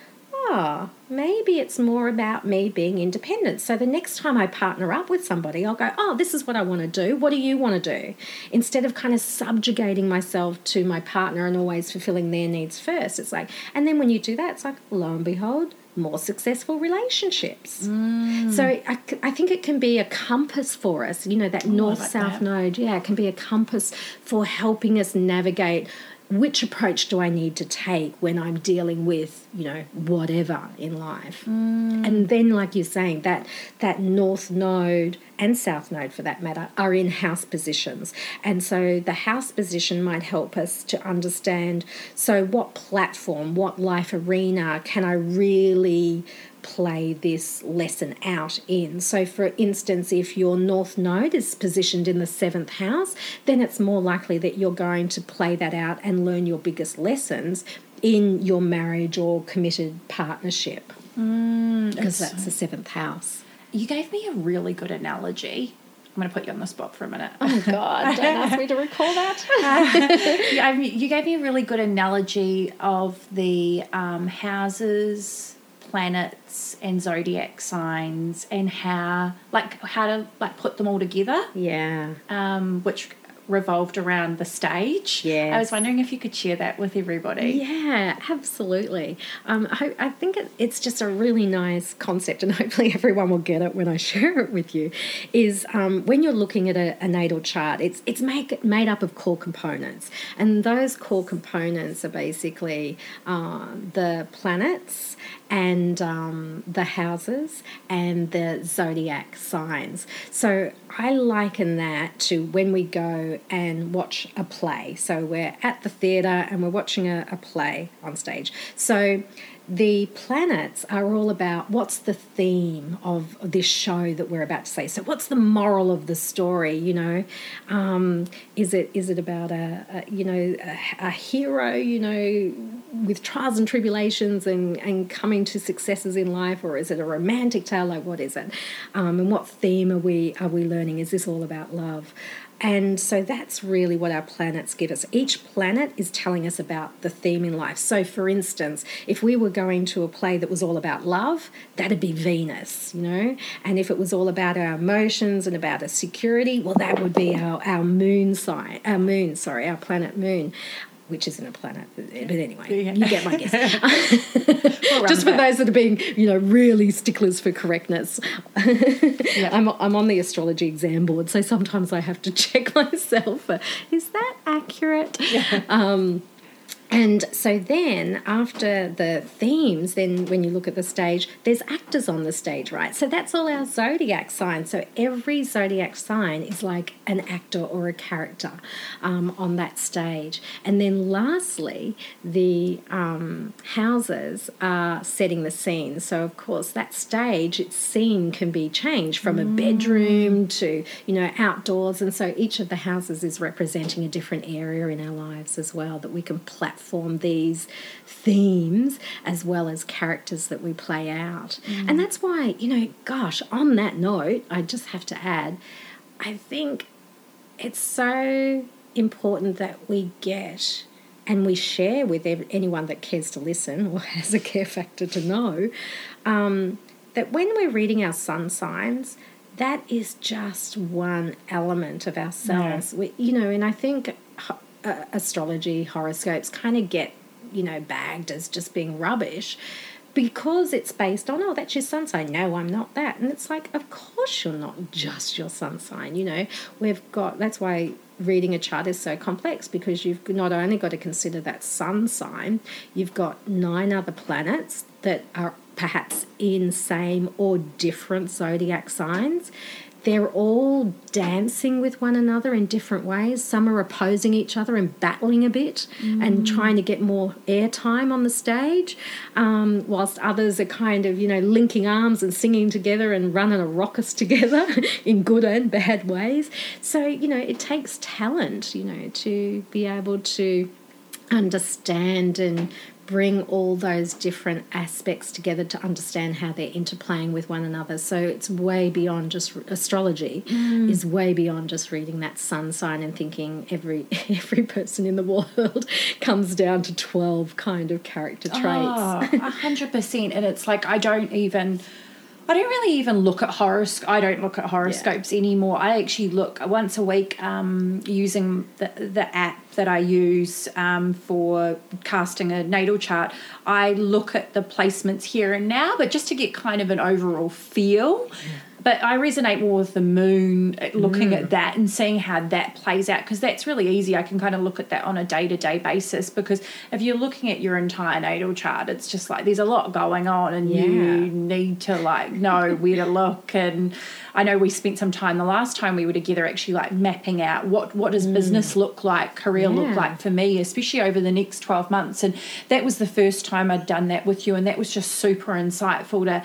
oh, maybe it's more about me being independent. So the next time I partner up with somebody, I'll go, oh, this is what I want to do. What do you want to do? Instead of kind of subjugating myself to my partner and always fulfilling their needs first. It's like, and then when you do that, it's like, lo and behold, more successful relationships. Mm. So I think it can be a compass for us, you know, that oh, north like south that. node. Yeah, it can be a compass for helping us navigate which approach do I need to take when I'm dealing with, you know, whatever in life. Mm. And then like you're saying, that that north node and south node for that matter are in house positions. And so the house position might help us to understand so what platform, what life arena can I really play this lesson out in. So, for instance, if your north node is positioned in the seventh house, then it's more likely that you're going to play that out and learn your biggest lessons in your marriage or committed partnership. Because that's the seventh house. You gave me a really good analogy. I'm going to put you on the spot for a minute. Oh, God, [laughs] don't ask me to recall that. [laughs] You gave me a really good analogy of the um, houses, planets, and zodiac signs, and how, like, how to like put them all together, yeah. um, which revolved around the stage. Yeah. I was wondering if you could share that with everybody. Yeah, absolutely. Um, I, I think it, it's just a really nice concept, and [laughs] hopefully everyone will get it when I [laughs] share it with you. Is um, when you're looking at a, a natal chart, it's it's make, made up of core components, and those core components are basically uh, the planets and um, the houses and the zodiac signs. So I liken that to when we go and watch a play. So we're at the theatre and we're watching a, a play on stage. So the planets are all about what's the theme of this show that we're about to say. So what's the moral of the story? You know, um, is it is it about a, a you know a, a hero? You know, with trials and tribulations and and coming to successes in life, or is it a romantic tale? Like what is it? Um, and what theme are we are we learning? Is this all about love? And so that's really what our planets give us. Each planet is telling us about the theme in life. So, for instance, if we were going to a play that was all about love, that'd be Venus, you know? And if it was all about our emotions and about our security, well, that would be our, our moon sign, our moon, sorry, our planet moon. Which isn't a planet. But anyway, Yeah. you get my guess. [laughs] [laughs] Just for those that are being, you know, really sticklers for correctness. [laughs] I'm, I'm on the astrology exam board, so sometimes I have to check myself. for, Is that accurate? Um, and so then, after the themes, then when you look at the stage, there's actors on the stage, right? So that's all our zodiac signs. So every zodiac sign is like an actor or a character um, on that stage. And then lastly, the um, houses are setting the scene. So, of course, that stage, its scene can be changed from a bedroom to, you know, outdoors. And so each of the houses is representing a different area in our lives as well that we can platform these themes as well as characters that we play out. And that's why, you know, gosh, on that note, I just have to add, I think it's so important that we get and we share with anyone that cares to listen or [laughs] has a care factor to know um, that when we're reading our sun signs, that is just one element of ourselves. We, you know, and I think uh, astrology, horoscopes kind of get, you know, bagged as just being rubbish because it's based on, oh, that's your sun sign. No, I'm not that. And it's like, of course you're not just your sun sign. You know, we've got, that's why reading a chart is so complex because you've not only got to consider that sun sign, you've got nine other planets that are perhaps in same or different zodiac signs. They're all dancing with one another in different ways. Some are opposing each other and battling a bit and trying to get more airtime on the stage, um, whilst others are kind of, you know, linking arms and singing together and running a raucous [laughs] together in good and bad ways. So, you know, it takes talent, you know, to be able to understand and bring all those different aspects together to understand how they're interplaying with one another. So it's way beyond just astrology. Mm. Is way beyond just reading that sun sign and thinking every [laughs] every person in the world [laughs] comes down to twelve kind of character traits. Oh, a hundred percent. And it's like I don't even I don't really even look at horoscope. I don't look at horoscopes anymore. I actually look once a week um, using the the app that I use um, for casting a natal chart. I look at the placements here and now, but just to get kind of an overall feel. But I resonate more with the moon, uh, looking at that and seeing how that plays out because that's really easy. I can kind of look at that on a day to day basis because if you're looking at your entire natal chart, it's just like there's a lot going on and Yeah. you need to like know where to look. And I know we spent some time the last time we were together actually like mapping out what what does business look like, career Yeah. look like for me, especially over the next 12 months. And that was the first time I'd done that with you, and that was just super insightful to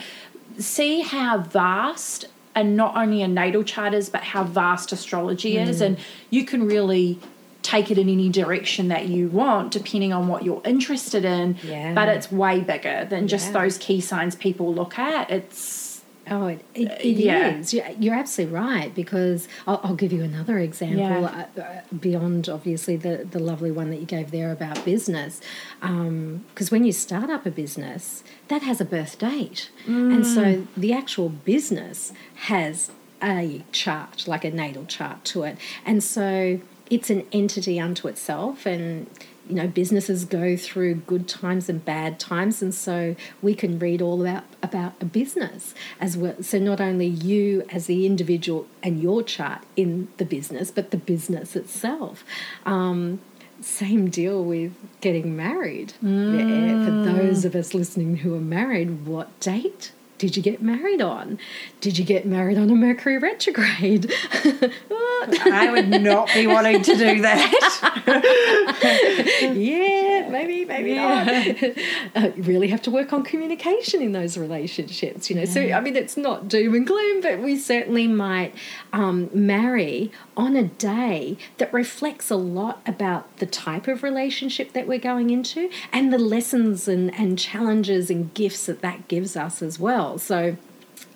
see how vast and not only a natal chart is, but how vast astrology is. Mm. And you can really take it in any direction that you want, depending on what you're interested in. Yeah. But it's way bigger than just Yeah. those key signs people look at. It's Oh, it, it, it yeah. is. You're absolutely right because I'll, I'll give you another example Yeah. uh, uh, beyond obviously the, the lovely one that you gave there about business. Because when you start up a business, that has a birth date. And so the actual business has a chart, like a natal chart to it. And so it's an entity unto itself and you know businesses go through good times and bad times and so we can read all about about a business as well. So not only you as the individual and your chart in the business but the business itself. Um, same deal with getting married. Yeah, for those of us listening who are married what date did you get married on? Did you get married on a Mercury retrograde? [laughs] I would not be wanting to do that. [laughs] yeah, maybe, maybe not. [laughs] uh, you really have to work on communication in those relationships, you know. So, I mean, it's not doom and gloom, but we certainly might um, marry on a day that reflects a lot about the type of relationship that we're going into and the lessons and, and challenges and gifts that that gives us as well. So,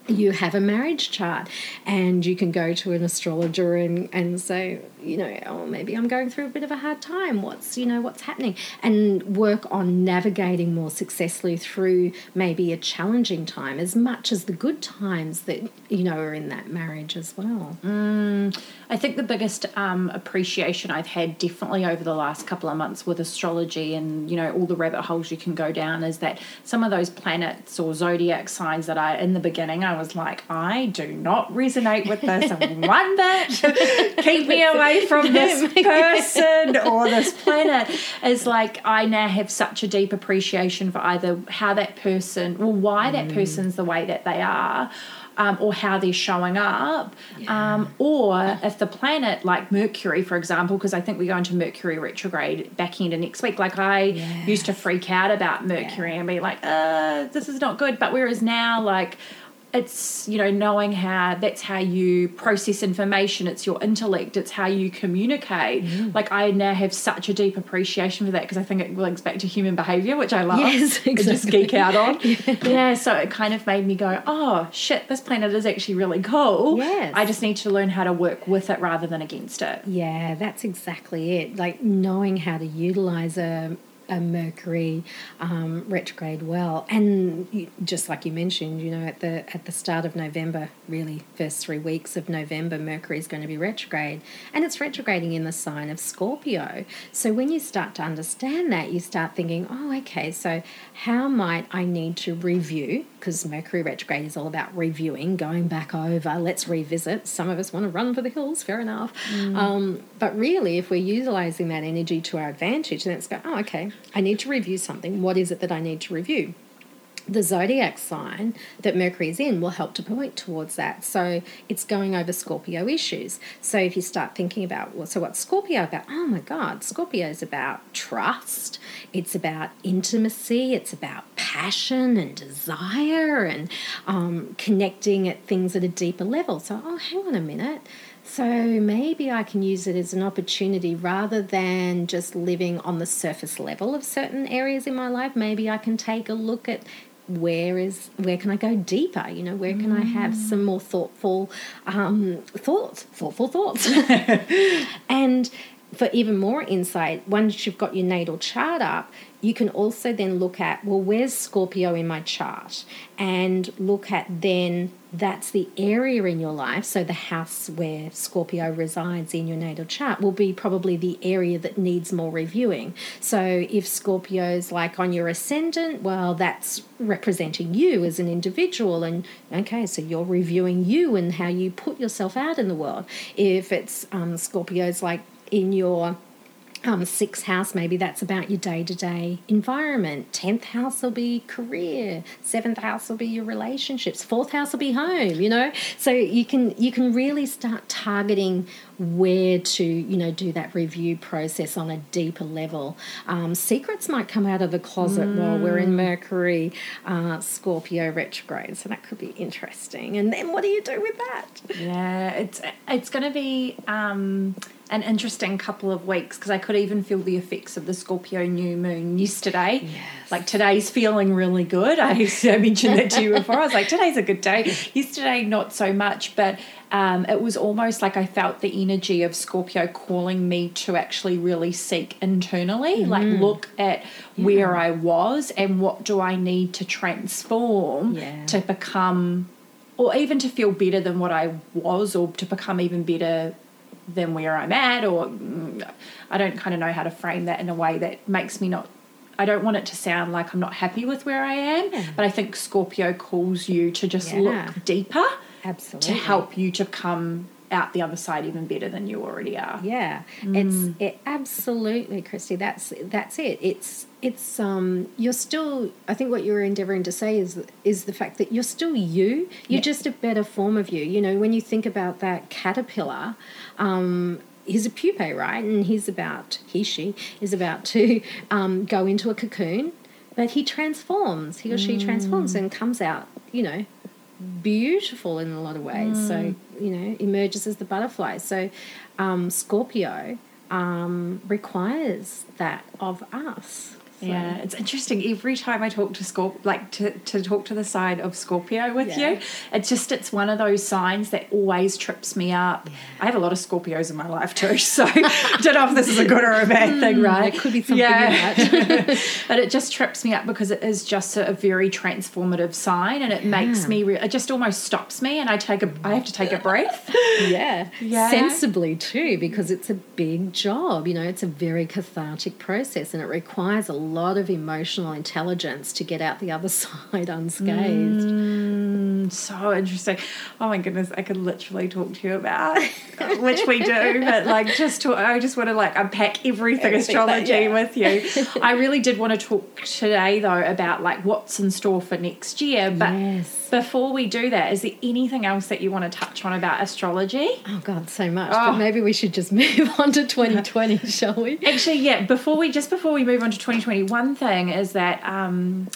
you have a marriage chart and you can go to an astrologer and, and say, you know, oh, maybe I'm going through a bit of a hard time. What's, you know, what's happening? And work on navigating more successfully through maybe a challenging time as much as the good times that, you know, are in that marriage as well. Mm, I think the biggest um, appreciation I've had definitely over the last couple of months with astrology and, you know, all the rabbit holes you can go down is that some of those planets or zodiac signs that I, in the beginning, I was like, I do not resonate with this [laughs] one bit. Keep me away from [laughs] this [laughs] person or this planet. Is like, I now have such a deep appreciation for either how that person, well, why that mm. person's the way that they are um, or how they're showing up, yeah. um, or if the planet like Mercury, for example, because I think we go into Mercury retrograde back into next week. Like I yes. used to freak out about Mercury yeah. and be like, uh, this is not good. But whereas now, like it's you know knowing how that's how you process information it's your intellect it's how you communicate mm. like i now have such a deep appreciation for that because i think it links back to human behavior which i love yes [laughs] exactly. just geek out on [laughs] yeah. yeah. so it kind of made me go oh shit this planet is actually really cool yes i just need to learn how to work with it rather than against it yeah that's exactly it like knowing how to utilize a a Mercury um, retrograde well, and just like you mentioned, you know, at the at the start of November, really first three weeks of November, Mercury is going to be retrograde, and it's retrograding in the sign of Scorpio. So when you start to understand that, you start thinking, oh, okay, so how might I need to review? Because Mercury retrograde is all about reviewing, going back over. Let's revisit. Some of us want to run for the hills, fair enough. Mm. Um, but really, if we're utilizing that energy to our advantage, then it's go, oh, okay, I need to review something. What is it that I need to review? the zodiac sign that Mercury is in will help to point towards that. So it's going over Scorpio issues. So if you start thinking about, well, so what's Scorpio about? Oh my God, Scorpio is about trust. It's about intimacy. It's about passion and desire and um, connecting at things at a deeper level. So, oh, hang on a minute. So maybe I can use it as an opportunity rather than just living on the surface level of certain areas in my life. Maybe I can take a look at where is where can I go deeper? You know, where can mm. I have mm. some more thoughtful um, thoughts, thoughtful thoughts, [laughs] and for even more insight, once you've got your natal chart up, you can also then look at well where's scorpio in my chart? And look at then that's the area in your life. So the house where scorpio resides in your natal chart will be probably the area that needs more reviewing. So if scorpio's like on your ascendant well that's representing you as an individual and okay so you're reviewing you and how you put yourself out in the world. If it's um, scorpio's like in your um, sixth house, maybe that's about your day to day environment. Tenth house will be career. Seventh house will be your relationships. Fourth house will be home. You know, so you can you can really start targeting where to you know do that review process on a deeper level. Um, secrets might come out of the closet mm. while we're in mm. Mercury, uh, Scorpio retrograde, so that could be interesting. And then what do you do with that? Yeah, it's it's going to be. Um, an interesting couple of weeks because I could even feel the effects of the Scorpio new moon yesterday. Yes. Like today's feeling really good. [laughs] I, I [laughs] mentioned that to you before. I was like, today's a good day. Yesterday, not so much, but um, it was almost like I felt the energy of Scorpio calling me to actually really seek internally, mm. like look at yeah. where I was and what do I need to transform yeah. to become, or even to feel better than what I was, or to become even better than where I'm at, or I don't kind of know how to frame that in a way that makes me not. I don't want it to sound like I'm not happy with where I am, yeah. but I think Scorpio calls you to just yeah. look deeper, absolutely, to help you to come out the other side even better than you already are. Yeah, mm. it's it absolutely, Kristy. That's that's it. It's it's um you're still. I think what you're endeavoring to say is is the fact that you're still you. You're yeah. just a better form of you. You know, when you think about that caterpillar. Um, he's a pupae, right? And he's about, he, she is about to um, go into a cocoon, but he transforms, he or she mm. transforms and comes out, you know, beautiful in a lot of ways. Mm. So, you know, emerges as the butterfly. So, um, Scorpio um, requires that of us. So. Yeah, it's interesting. Every time I talk to Scorp, like to, to talk to the side of Scorpio with Yeah. you, it's just it's one of those signs that always trips me up. I have a lot of Scorpios in my life too, [laughs] so [laughs] I don't know if this is a good or a bad thing, hmm, right? It could be something in that. [laughs] but it just trips me up because it is just a, a very transformative sign, and it makes me. Re- it just almost stops me, and I take a. I have to take a breath. yeah. Yeah. Sensibly too, because it's a big job. You know, it's a very cathartic process and it requires a lot of emotional intelligence to get out the other [laughs] side unscathed. Mm, so interesting. Oh my goodness, I could literally talk to you about [laughs] which we do, but like just to, I just want to like unpack everything, Everything that- astrology yeah. with you. [laughs] I really did want to talk today though about like what's in store for next year, but Yes. before we do that, is there anything else that you want to touch on about astrology? Oh God, so much. Oh. But maybe we should just [laughs] move on to 2020, shall we? Actually, yeah. Before we just before we move on to 2020, one thing is that um,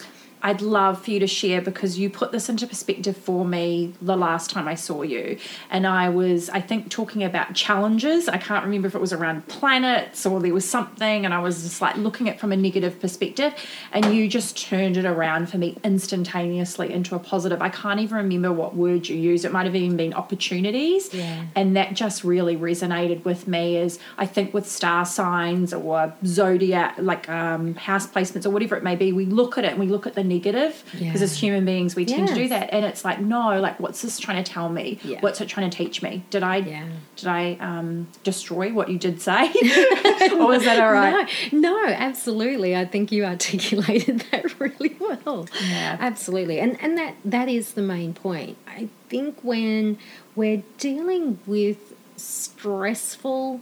I'd love for you to share because you put this into perspective for me the last time I saw you, and I was I think talking about challenges. I can't remember if it was around planets or there was something, and I was just like looking at it from a negative perspective, and you just turned it around for me instantaneously into a positive. I can't even remember what word you used. It might have even been opportunities, Yeah. and that just really resonated with me as I think with star signs or zodiac like um, house placements or whatever it may be we look at it and we look at the negative because Yeah. as human beings we tend to do that and it's like no like what's this trying to tell me Yeah. what's it trying to teach me did I Yeah. did I um, destroy what you did say [laughs] or was that all right No, no, absolutely. I think you articulated [laughs] that really well. Yeah. Absolutely. And and that that is the main point. I think when we're dealing with stressful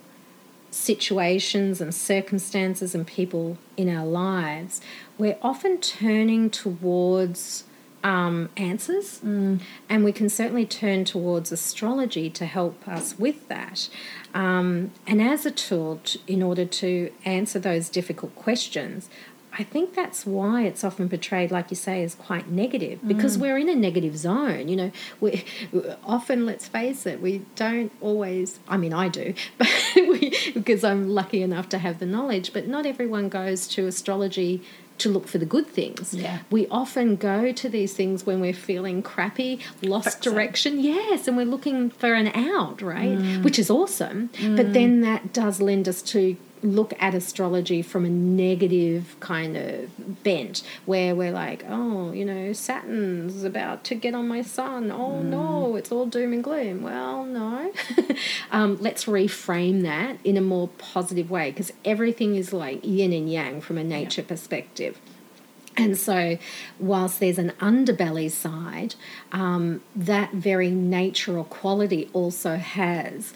situations and circumstances and people in our lives, we're often turning towards um, answers, and we can certainly turn towards astrology to help us with that. Um, and as a tool t- in order to answer those difficult questions, I think that's why it's often portrayed, like you say, as quite negative mm. because we're in a negative zone. You know, we often, let's face it, we don't always. I mean, I do, [laughs] but we, because I'm lucky enough to have the knowledge. But not everyone goes to astrology to look for the good things. Yeah. We often go to these things when we're feeling crappy, lost direction. Yes, and we're looking for an out, right? Mm. Which is awesome. But mm. then that does lend us to look at astrology from a negative kind of bent where we're like, oh, you know, Saturn's about to get on my sun. Oh no, it's all doom and gloom. Well, no. [laughs] um, let's reframe that in a more positive way because everything is like yin and yang from a nature perspective. And so, whilst there's an underbelly side, um, that very nature or quality also has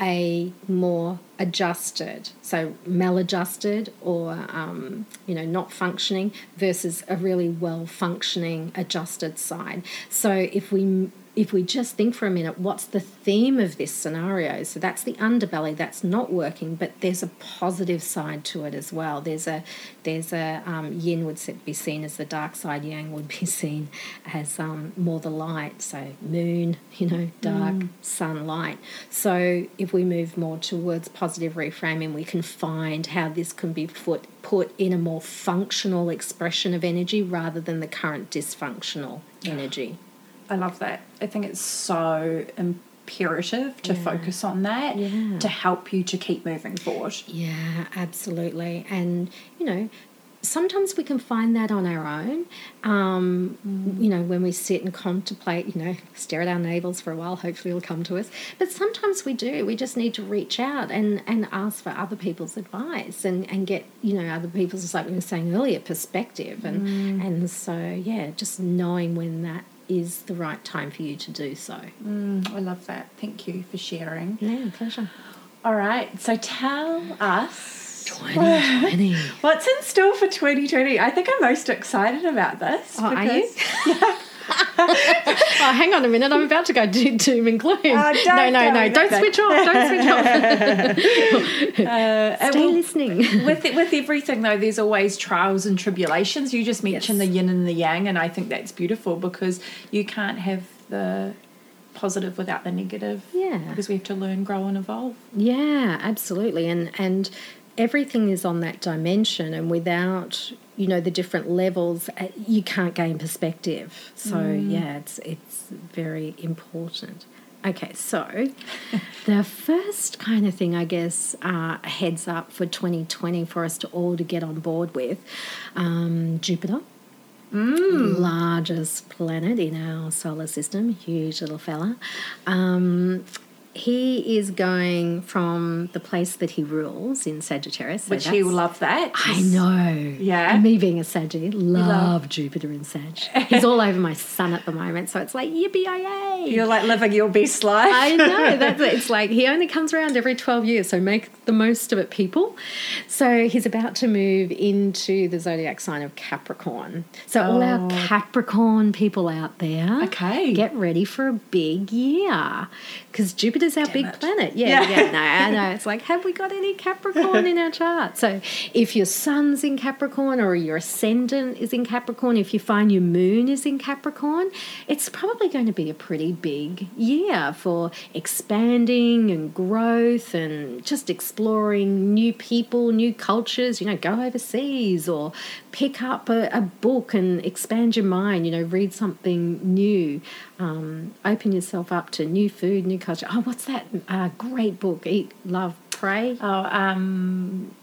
a more adjusted, so maladjusted or um, you know not functioning versus a really well functioning adjusted side. So if we if we just think for a minute, what's the theme of this scenario? So that's the underbelly that's not working, but there's a positive side to it as well. There's a there's a um, yin would be seen as the dark side, yang would be [laughs] seen as um, more the light. So moon, you know, dark, sun, light. So if we move more towards positive reframing, we can find how this can be put put in a more functional expression of energy rather than the current dysfunctional energy. I love that. I think it's so imperative to Yeah. focus on that Yeah. to help you to keep moving forward. Yeah, absolutely. And, you know, sometimes we can find that on our own. Um, You know, when we sit and contemplate, you know, [laughs] stare at our navels for a while, hopefully it'll come to us. But sometimes we do. We just need to reach out and, and ask for other people's advice and, and get, you know, other people's, like we were saying earlier, perspective. And, and so, yeah, just knowing when that is the right time for you to do so. Mm, I love that. Thank you for sharing. Yeah, pleasure. All right, so tell us 2020. [laughs] what's in store for 2020. I think I'm most excited about this. Oh, are you? [laughs] [laughs] [laughs] oh, hang on a minute. I'm about to go do doom and gloom. Oh, don't no, no, no. Don't switch off. Don't switch off. [laughs] [laughs] Uh, Stay well, listening. with with everything though, there's always trials and tribulations. You just mentioned Yes. the yin and the yang, and I think that's beautiful because you can't have the positive without the negative. Yeah. because we have to learn, grow, and evolve. Yeah, absolutely. And and everything is on that dimension, and without you know the different levels, uh, you can't gain perspective. So yeah, it's it's very important. Okay, so [laughs] the first kind of thing, I guess, uh, heads up for 2020 for us to all to get on board with um, Jupiter Mm. largest planet in our solar system, huge little fella. Um, he is going from the place that he rules in Sagittarius. so Which he will love that. I know. Yeah. And me being a Saggy, love Jupiter in Sag. He's all over my sun at the moment, so it's like yippee yay. You're like living your best life. I know [laughs] that's it. It's like he only comes around every 12 years, so make the most of it, people. So he's about to move into the zodiac sign of Capricorn. So all our oh. Capricorn people out there, Okay. get ready for a big year because Jupiter's our big it. planet. Yeah, Yeah. yeah, no, I know. It's like, have we got any Capricorn in our chart? So if your sun's in Capricorn or your ascendant is in Capricorn, if you find your moon is in Capricorn, it's probably going to be a pretty big year for expanding and growth and just exploring new people, new cultures, you know, go overseas or pick up a, a book and expand your mind, you know, read something new, um, open yourself up to new food, new culture. Oh, what's that uh, great book? Eat, Love, Pray. Oh, um,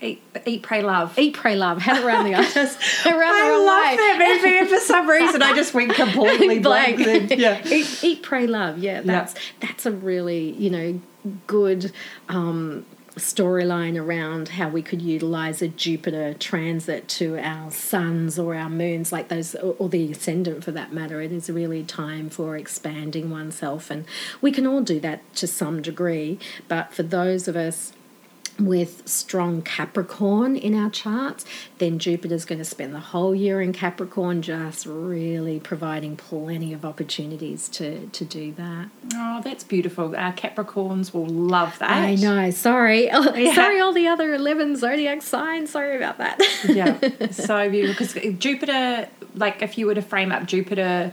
eat, eat, pray, love. Eat, Pray, Love. Had it around the [laughs] around the I wrong love that movie, and for some reason I just went [laughs] completely blank. blank. Yeah. eat, eat, pray, love. Yeah, that's that's a really you know good um, storyline around how we could utilize a Jupiter transit to our suns or our moons, like those, or, the ascendant for that matter. It is really time for expanding oneself, and we can all do that to some degree. But for those of us with strong Capricorn in our charts, then Jupiter's going to spend the whole year in Capricorn, just really providing plenty of opportunities to, to do that. Oh, that's beautiful. Our Capricorns will love that. I know. Sorry. [laughs] Yeah. Sorry, all the other 11 zodiac signs. Sorry about that. yeah, [laughs] so beautiful. Because Jupiter, like if you were to frame up Jupiter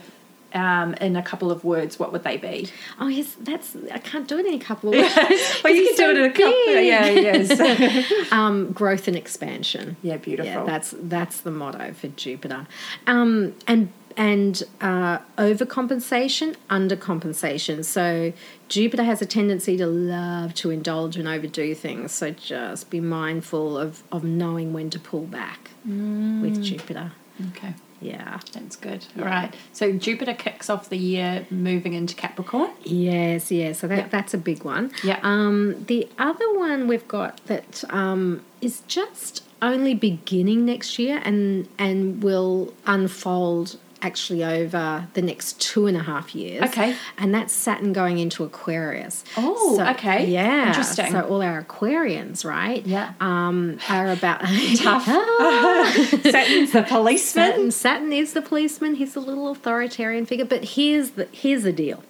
um, in a couple of words, what would they be? oh, yes, that's, I can't do it in a couple of [laughs] words. well, you can do it in a so couple. big. Yeah, yes. [laughs] [laughs] um, growth and expansion. yeah, beautiful. Yeah, that's that's the motto for Jupiter, um, and and uh, overcompensation, undercompensation. So Jupiter has a tendency to love to indulge and overdo things. So just be mindful of of knowing when to pull back with Jupiter. okay. Yeah. That's good. All right. So Jupiter kicks off the year moving into Capricorn. Yes, yes. So that, Yeah. that's a big one. Yeah. Um, the other one we've got that um, is just only beginning next year and and will unfold actually over the next two and a half years. Okay. And that's Saturn going into Aquarius. Oh, okay. Yeah. Interesting. So all our Aquarians, right? Yeah. Um, are about [laughs] [laughs] Tough. [laughs] Saturn's the policeman. Saturn, Saturn is the policeman. He's a little authoritarian figure, but here's the here's the deal.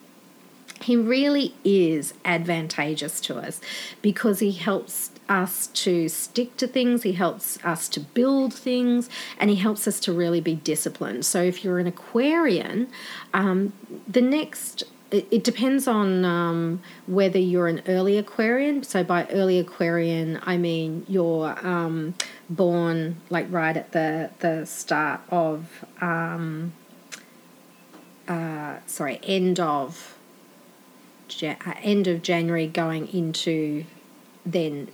He really is advantageous to us because he helps us to stick to things, he helps us to build things, and he helps us to really be disciplined. So, if you're an Aquarian, um, the next it, depends on um, whether you're an early Aquarian. So, by early Aquarian, I mean you're um, born like right at the the start of um, uh, sorry end of end of January going into then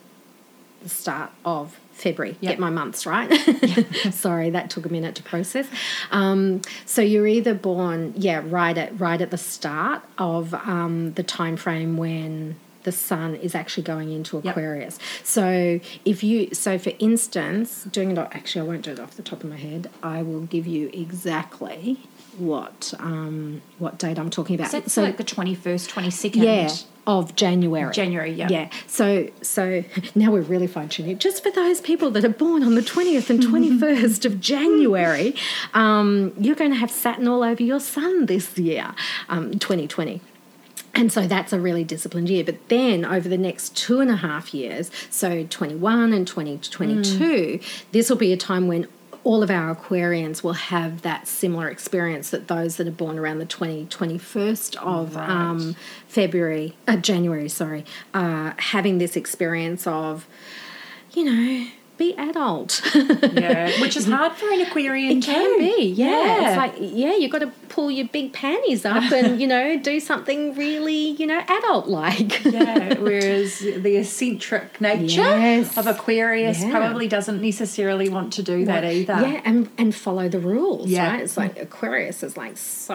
the start of February. Yep. Get my months right. [laughs] Sorry, that took a minute to process. Um, so you're either born, yeah, right at right at the start of um, the time frame when the sun is actually going into Yep. Aquarius. So if you, so for instance, doing it actually, I won't do it off the top of my head. I will give you exactly what um, what date I'm talking about. So so like the 21st, 22nd. yeah, of January. January, yeah. Yeah. So so [laughs] now we're really fine tuning. Just for those people that are born on the 20th and 21st of January, [laughs] um, you're going to have Saturn all over your sun this year, um, 2020. And so that's a really disciplined year. But then over the next two and a half years, so 21 and 2022, this will be a time when all of our Aquarians will have that similar experience that those that are born around the 20, 21st of Right. um, February, uh, January, sorry, uh, having this experience of, you know, be adult. [laughs] Yeah, which is hard for an Aquarian It can be, yeah. Yeah. It's like, yeah, you've got to pull your big panties up and, you know, do [laughs] something really, you know, adult like. yeah, [laughs] whereas the eccentric nature Yes. of Aquarius Yeah. probably doesn't necessarily want to do that either. Yeah, and, and follow the rules, Yeah. right? It's like mm. Aquarius is like so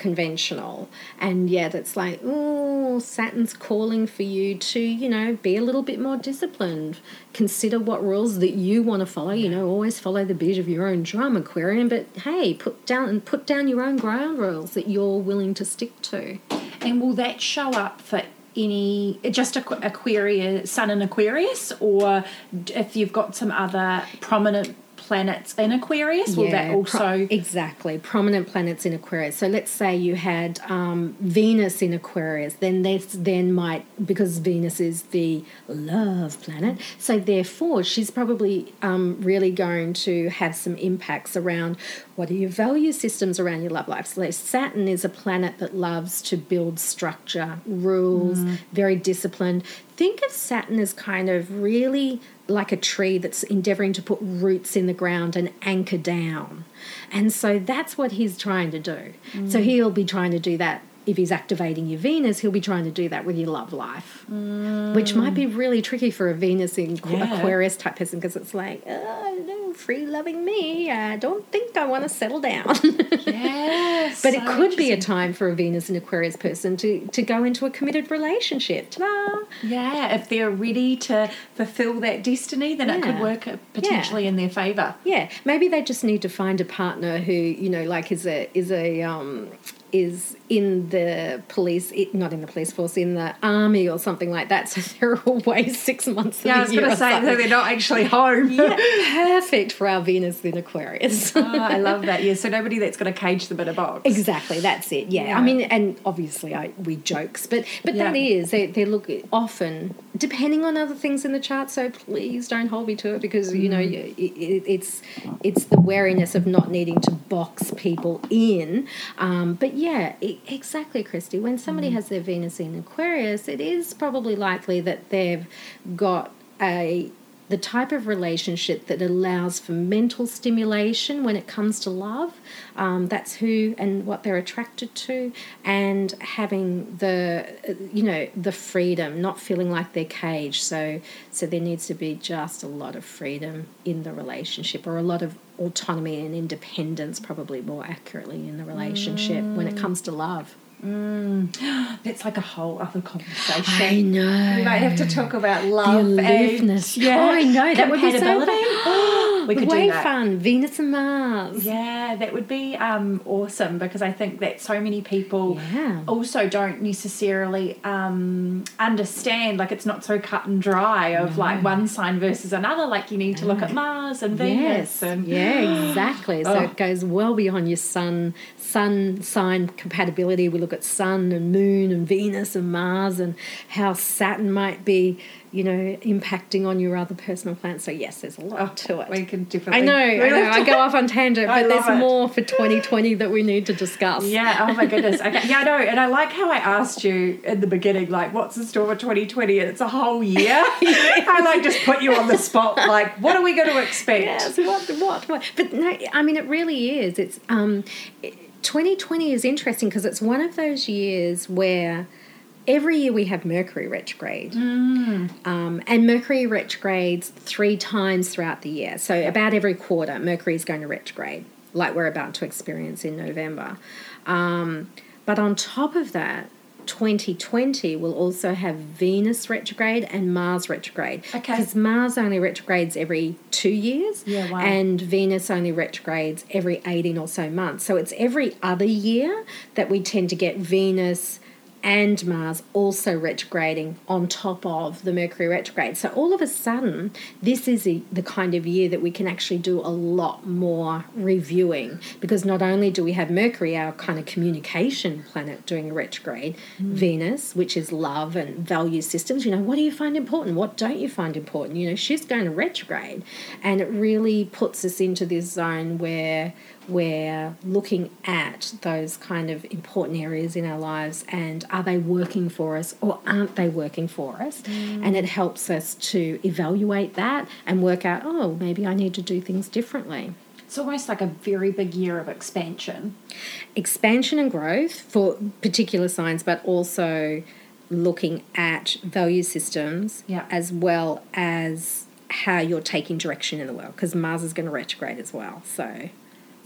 unconventional, and yet it's like, oh, Saturn's calling for you to, you know, be a little bit more disciplined. Consider what rules that you want to follow. You know, always follow the beat of your own drum, Aquarian. But hey, put down and put down your own ground rules that you're willing to stick to. And will that show up for any just Aqu- Aquarius, Sun and Aquarius, or if you've got some other prominent planets in Aquarius, will that pro- also? exactly prominent planets in Aquarius? So let's say you had um, Venus in Aquarius, then this then might because Venus is the love planet. So therefore, she's probably um, really going to have some impacts around what are your value systems around your love life. So Saturn is a planet that loves to build structure, rules, very disciplined. Think of Saturn as kind of really like a tree that's endeavoring to put roots in the ground and anchor down. And so that's what he's trying to do. So mm. he'll be trying to do that. If he's activating your Venus, he'll be trying to do that with your love life, which might be really tricky for a Venus in Yeah. Aquarius type person because it's like, oh, no, free loving me. I don't think I want to settle down. [laughs] Yes, But it could be a time for a Venus and Aquarius person to, to go into a committed relationship. Ta-da! Yeah, if they're ready to fulfill that destiny, then it could work potentially in their favour. Yeah, maybe they just need to find a partner who you know, like, is a is a um, is in the police, it, not in the police force, in the army or something like that. [laughs] So they're away six months. Yeah, I of was going to say, so they're not actually [laughs] home. yeah, perfect for our Venus in Aquarius. [laughs] Oh, I love that. Yeah, so nobody that's going to cage them in a box. Exactly, that's it. Yeah. Yeah. I mean, and obviously, I we jokes, but but that Yeah. is they they look often depending on other things in the chart. So please don't hold me to it because you know Mm. it, it, it's it's the wariness of not needing to box people in. Um, but yeah, e exactly, Kristy. When somebody Mm. has their Venus in Aquarius, it is probably likely that they've got a the type of relationship that allows for mental stimulation when it comes to love. Um, that's who and what they're attracted to, and having the uh, you know the freedom, not feeling like they're caged. So so there needs to be just a lot of freedom in the relationship, or a lot of autonomy and independence, probably more accurately in the relationship when it mm. comes to love. [gasps] That's like a whole other conversation. I know. We might have to talk about love aloofness. and [laughs] yeah, Oh, I know, that would be so compatibility. [gasps] we could Way do that. fun. Venus and Mars. Yeah, that would be um, awesome because I think that so many people Yeah. also don't necessarily um, understand. Like, it's not so cut and dry of like one sign versus another. Like, you need to look at Mars and Venus Yes. and yeah, [gasps] exactly. So Oh. it goes well beyond your sun sun sign compatibility. We look at sun and moon and Venus and Mars and how Saturn might be, you know, impacting on your other personal planets. So yes, there's a lot to it. we can I definitely. know, I know. I go off on tangent, but there's it. more for 2020 that we need to discuss. Yeah, oh my goodness. Okay. Yeah, I know. And I like how I asked you in the beginning, like, what's in store for 2020? And it's a whole year. [laughs] I like just put you on the spot, like, what are we going to expect? Yes, what, what, what? But no, I mean, it really is. It's um, 2020 is interesting because it's one of those years where every year we have Mercury retrograde, um, and Mercury retrogrades three times throughout the year. So about every quarter, Mercury is going to retrograde, like we're about to experience in November. Um, but on top of that. 2020 will also have Venus retrograde and Mars retrograde. Okay. Because Mars only retrogrades every two years. Yeah, wow. And Venus only retrogrades every 18 or so months. So it's every other year that we tend to get Venus and Mars also retrograding on top of the Mercury retrograde. So all of a sudden, this is a, the kind of year that we can actually do a lot more reviewing because not only do we have Mercury, our kind of communication planet, doing a retrograde, mm. Venus, which is love and value systems. You know, what do you find important? What don't you find important? You know, she's going to retrograde, and it really puts us into this zone where we're looking at those kind of important areas in our lives and are they working for us or aren't they working for us? Mm. And it helps us to evaluate that and work out, oh, maybe I need to do things differently. It's almost like a very big year of expansion. Expansion and growth for particular signs, but also looking at value systems Yeah. as well as how you're taking direction in the world because Mars is going to retrograde as well. So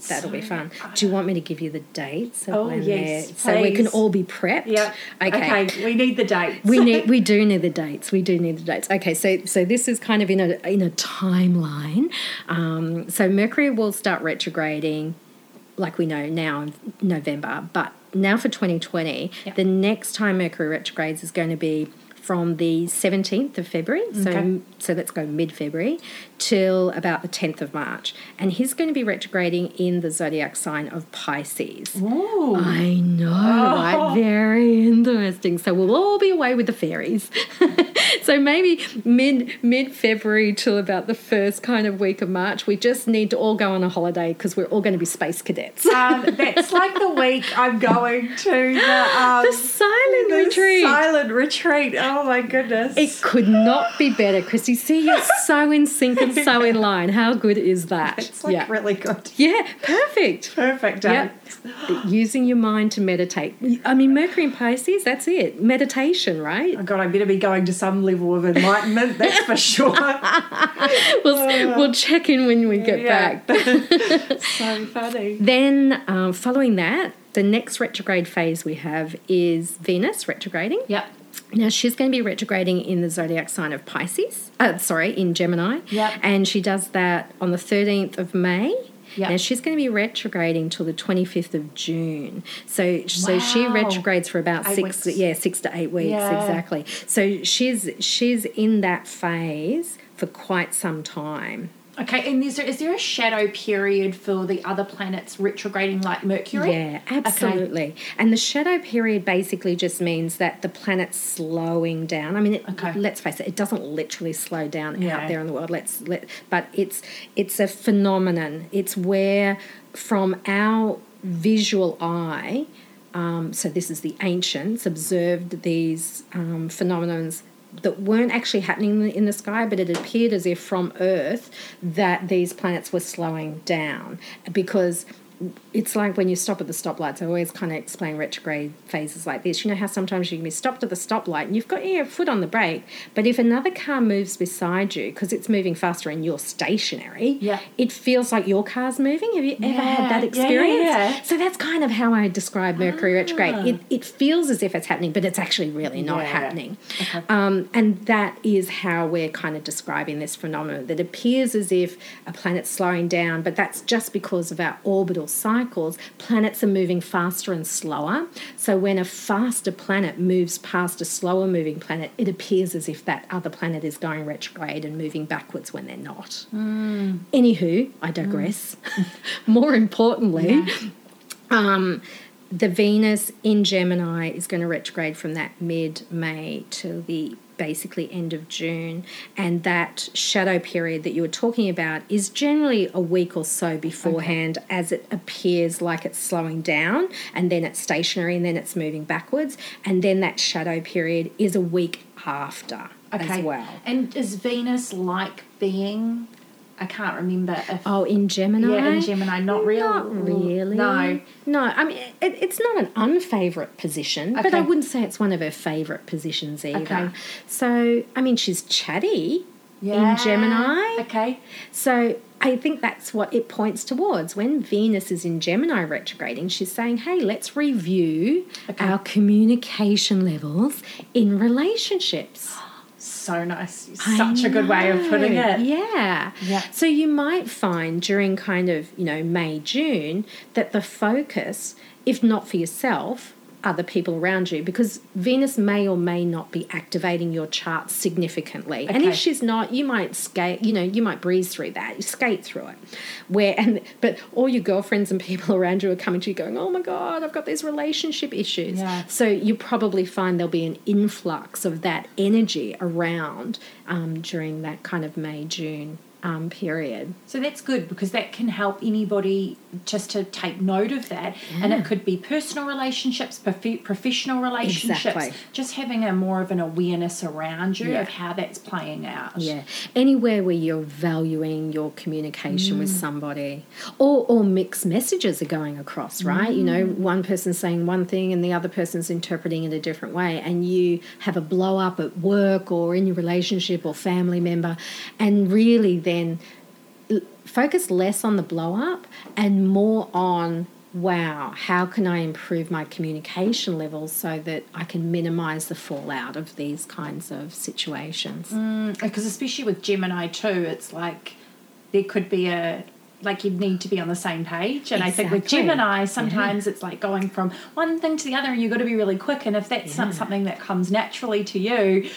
that'll be fun. Do you want me to give you the dates? Oh, yes, So we can all be prepped. Yeah. Okay. we need the dates. We need [laughs] we do need the dates. We do need the dates. Okay, so so this is kind of in a in a timeline. Um, so Mercury will start retrograding, like we know now in November, but now for 2020, Yep. the next time Mercury retrogrades is going to be from the 17th of February, so Okay. so let's go mid February till about the 10th of March, and he's going to be retrograding in the zodiac sign of Pisces. Ooh. I know, right? Very interesting. So we'll all be away with the fairies. [laughs] so maybe mid mid February till about the first kind of week of March, we just need to all go on a holiday because we're all going to be space cadets. um, that's like the week I'm going to the, [laughs] um, the silent the retreat. silent retreat. Oh my goodness. it could not be better, Kristy. See, you're [laughs] so in sync and so in line. How good is that? it's like yeah. really good. yeah, perfect. Perfect. Yeah. Yeah. Using your mind to meditate. I mean, Mercury and Pisces, that's it. Meditation, right? Oh God, I better be going to some level of enlightenment. That's for sure. [laughs] We'll, [laughs] we'll check in when we get Yeah. back. so funny. Then, um, following that, the next retrograde phase we have is Venus retrograding. Yep. Now, she's going to be retrograding in the zodiac sign of Pisces, uh, sorry, in Gemini. Yep. And she does that on the 13th of May. Yep. Now she's going to be retrograding till the 25th of June. So so she retrogrades for about Eight six weeks. yeah, 6 to 8 weeks Yeah. exactly. So she's she's in that phase for quite some time. Okay, and is there, is there a shadow period for the other planets retrograding like Mercury? Yeah, absolutely. And the shadow period basically just means that the planet's slowing down. I mean, it, Okay. let's face it, it doesn't literally slow down Yeah. out there in the world. Let's let, but it's it's a phenomenon. It's where from our visual eye. Um, so this is the ancients observed these um, phenomenons that weren't actually happening in the, sky, but it appeared as if from Earth that these planets were slowing down because it's like when you stop at the stoplights. I always kind of explain retrograde phases like this. You know how sometimes you can be stopped at the stoplight and you've got your foot on the brake, but if another car moves beside you because it's moving faster and you're stationary, Yeah. it feels like your car's moving. Have you ever had that Yeah, yeah, experience? yeah. So that's kind of how I describe Mercury retrograde. It, it feels as if it's happening, but it's actually really not Yeah. happening. Um, and that is how we're kind of describing this phenomenon that appears as if a planet's slowing down, but that's just because of our orbital cycles. Planets are moving faster and slower. So when a faster planet moves past a slower moving planet, it appears as if that other planet is going retrograde and moving backwards when they're not. Anywho, I digress. [laughs] More importantly, um, the Venus in Gemini is going to retrograde from that mid May to the basically end of June. And that shadow period that you were talking about is generally a week or so beforehand as it appears like it's slowing down and then it's stationary and then it's moving backwards. And then that shadow period is a week after Okay. as well. And is Venus like being? I can't remember if. Oh, in Gemini? Yeah, in Gemini, not real. Not really. No. No, I mean, it, it's not an unfavourite position, but I wouldn't say it's one of her favourite positions either. Okay. So, I mean, she's chatty Yeah. in Gemini. Okay. So, I think that's what it points towards. When Venus is in Gemini retrograding, she's saying, hey, let's review Okay. our communication levels in relationships. [gasps] So nice. Such a good way of putting it. Yeah. Yeah. So you might find during kind of, you know, May, June, that the focus, if not for yourself, other people around you because Venus may or may not be activating your chart significantly. And if she's not, you might skate, you know, you might breeze through that. You skate through it. Where and but all your girlfriends and people around you are coming to you going, "Oh my god, I've got these relationship issues." Yeah. So you probably find there'll be an influx of that energy around um, during that kind of May June um, period. So that's good because that can help anybody just to take note of that. And it could be personal relationships, prof- professional relationships, Exactly. just having a more of an awareness around you Yeah. of how that's playing out. Yeah, anywhere where you're valuing your communication Mm. with somebody, or or mixed messages are going across, right? You know, Mm. one person's saying one thing and the other person's interpreting it a different way, and you have a blow up at work or in your relationship or family member, and really then focus less on the blow up and more on wow how can i improve my communication levels so that i can minimize the fallout of these kinds of situations mm, Because especially with Gemini too, it's like there could be a like you need to be on the same page. And I think with Gemini, sometimes it's like going from one thing to the other, and you've got to be really quick. And if that's not something that comes naturally to you,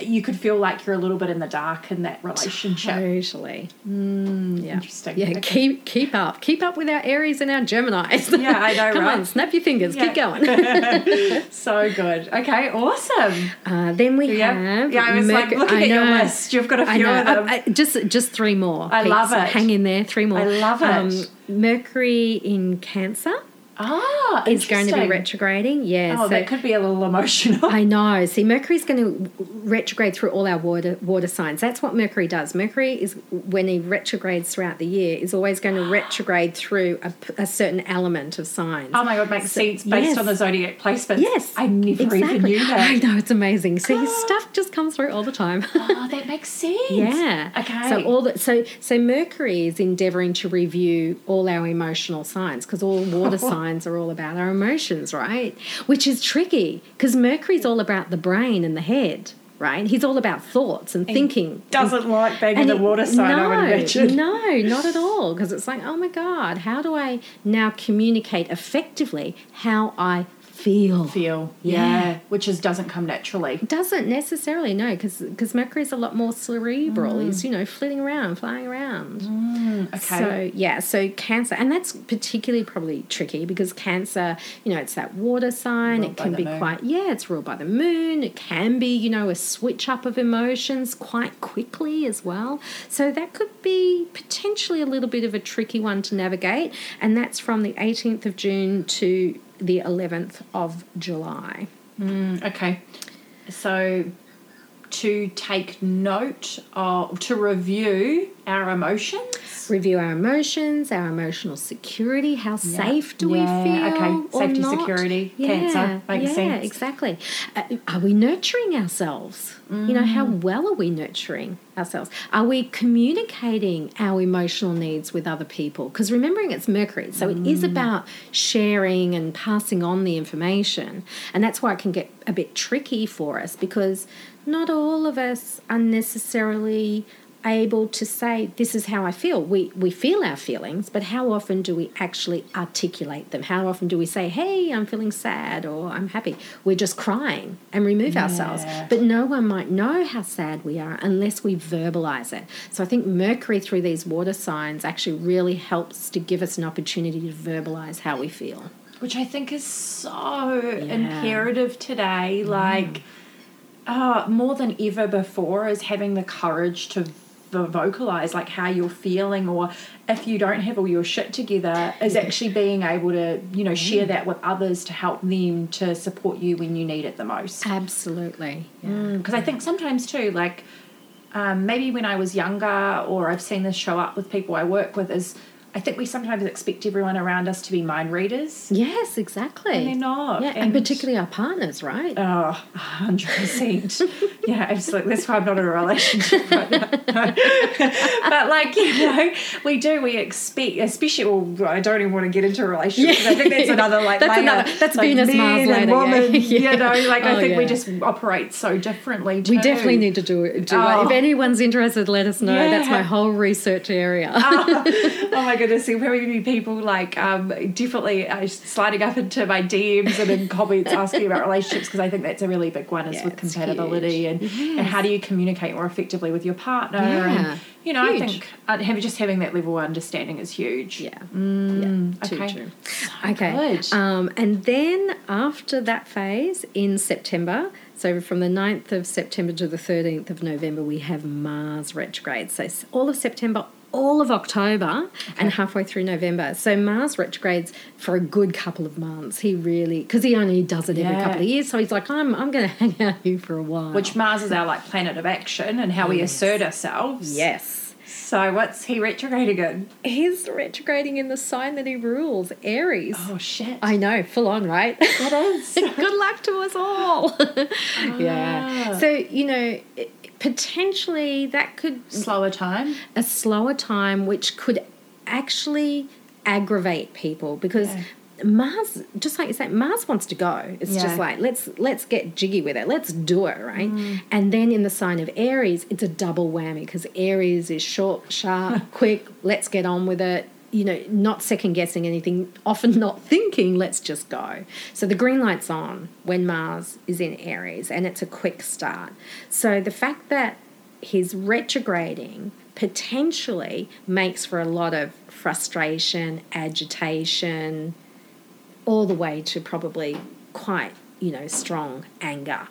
you could feel like you're a little bit in the dark in that relationship. Totally. Mm, yeah. Interesting. Yeah, Okay. keep keep up. Keep up with our Aries and our Geminis. Yeah, I know, [laughs] Come right? on, snap your fingers. Yeah. Keep going. [laughs] So good. Okay, awesome. Uh, then we Yeah. have. Yeah, I was like Merc- looking I at your know. list. You've got a few of them. I- I- just just three more. I Pete, love it. Hang in there. Three more. Um, I love it. Mercury in Cancer ah, is going to be retrograding. Yeah. Oh, so that could be a little emotional. I know. See, Mercury's going to retrograde through all our water water signs. That's what Mercury does. Mercury is when he retrogrades throughout the year is always going [gasps] to retrograde through a certain element of signs. Oh my god, makes sense based yes. on the zodiac placements. Yes, I never exactly. even knew that. I know it's amazing. See, [gasps] stuff just comes through all the time. Oh, that makes sense. Yeah. Okay. So all the so so Mercury is endeavoring to review all our emotional signs because all water [laughs] signs are all about our emotions, right? Which is tricky because Mercury's all about the brain and the head, right? He's all about thoughts and thinking. doesn't like being in the water sign, I would no, imagine. No, not at all. Because it's like, oh my God, how do I now communicate effectively how I feel? Feel. Yeah. Yeah. Which is doesn't come naturally. Doesn't necessarily, no, because Mercury's a lot more cerebral. Mm. He's, you know, flitting around, flying around. Okay. So, yeah, so Cancer, and that's particularly probably tricky because Cancer, you know, it's that water sign. Ruled it can be moon. quite, yeah, it's ruled by the moon. It can be, you know, a switch up of emotions quite quickly as well. So, that could be potentially a little bit of a tricky one to navigate. And that's from the 18th of June to the 11th of July. Mm, okay. So to take note of to review our emotions. review our emotions, our emotional security. How safe do Yeah, we feel? okay. or Safety, not? security, yeah, cancer, makes yeah, sense. exactly. Uh, are we nurturing ourselves? You know, how well are we nurturing ourselves? Are we communicating our emotional needs with other people? Because remembering it's Mercury, so it is about sharing and passing on the information. And that's why it can get a bit tricky for us because not all of us are necessarily able to say this is how I feel. We we feel our feelings, but how often do we actually articulate them? How often do we say, "Hey, I'm feeling sad" or "I'm happy"? We're just crying and remove ourselves. But no one might know how sad we are unless we verbalize it. So I think Mercury through these water signs actually really helps to give us an opportunity to verbalize how we feel. which I think is so imperative today. Mm. Like, uh, more than ever before, is having the courage to vocalize like how you're feeling, or if you don't have all your shit together, is actually being able to you know share Mm. that with others to help them to support you when you need it the most. Absolutely. Because I think sometimes too, like um, maybe when I was younger, or I've seen this show up with people I work with, is I think we sometimes expect everyone around us to be mind readers. Yes, exactly. And they're not. Yeah, and, And- particularly our partners, right? Oh, 100%. [laughs] yeah, absolutely. That's why I'm not in a relationship [laughs] right now. [laughs] but, like, you know, we do, we expect, especially, well, I don't even want to get into a relationship because I think that's another, like, That's layer, another- that's like Venus, Mars and later, yeah. woman, Yeah. you know, like, Oh, I think we just operate so differently too. We definitely need to do it. Do Oh. it. If oh. anyone's interested, let us know. That's my whole research area. oh, oh my goodness. Goodness, there probably be people like um, definitely uh, sliding up into my DMs and in [laughs] comments asking about relationships because I think that's a really big one is Yeah, with compatibility and, and how do you communicate more effectively with your partner. Yeah, And, you know, huge. I think uh, having just having that level of understanding is huge. Yeah. Mm, yeah. Too okay. true. So Okay. Um, and then after that phase in September, so from the 9th of September to the 13th of November, we have Mars retrograde. So all of September, all of October, and halfway through November. So Mars retrogrades for a good couple of months. He really, because he only does it every couple of years. So he's like, I'm, I'm going [laughs] to hang out here for a while. Which Mars is our like planet of action and how we assert ourselves. yes. So what's he retrograding in? He's retrograding in the sign that he rules, Aries. Oh shit. I know, full on, right? it is. [laughs] Good luck to us all. [laughs] yeah. Ah. So, you know, it- potentially that could Slower time. a slower time which could actually aggravate people because Yeah. Mars just like you say Mars wants to go. It's Yeah. just like let's let's get jiggy with it. Let's do it, right? Mm. And then in the sign of Aries, it's a double whammy because Aries is short, sharp, [laughs] quick, let's get on with it. You know, not second guessing anything, often [laughs] not thinking, let's just go. So the green light's on when Mars is in Aries and it's a quick start. So the fact that he's retrograding potentially makes for a lot of frustration, agitation, all the way to probably quite, you know, strong anger.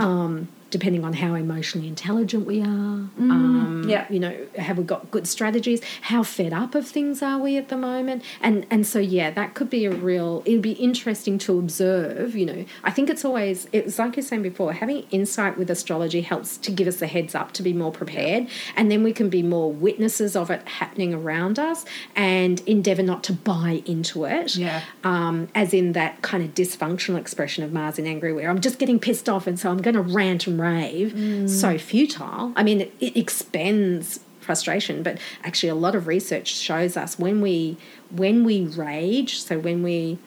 Um, depending on how emotionally intelligent we are. Um, Yeah. You know, have we got good strategies? How fed up of things are we at the moment? And and so yeah, that could be a real. It'd be interesting to observe. You know, I think it's always it's like you're saying before. Having insight with astrology helps to give us a heads up to be more prepared, and then we can be more witnesses of it happening around us and endeavor not to buy into it Yeah. um, as in that kind of dysfunctional expression of Mars in angry, where I'm just getting pissed off and so I'm going to rant and rave. Mm. So futile. I mean, it, it expends frustration, but actually, a lot of research shows us when we when we rage, so when we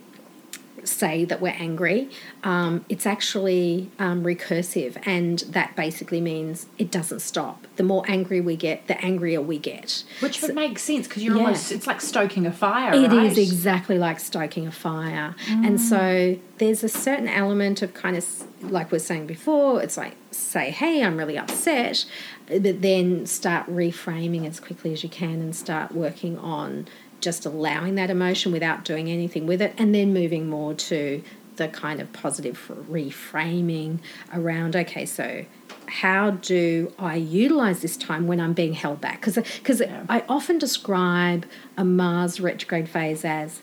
say that we're angry, um, it's actually um, recursive, and that basically means it doesn't stop. The more angry we get, the angrier we get. Which would make sense because you're Yeah. almost, it's like stoking a fire, It is right? exactly like stoking a fire. And so there's a certain element of kind of, like we are saying before, it's like, say, hey, I'm really upset, but then start reframing as quickly as you can and start working on just allowing that emotion without doing anything with it, and then moving more to the kind of positive reframing around, okay, so how do I utilize this time when I'm being held back? Because because I often describe a Mars retrograde phase as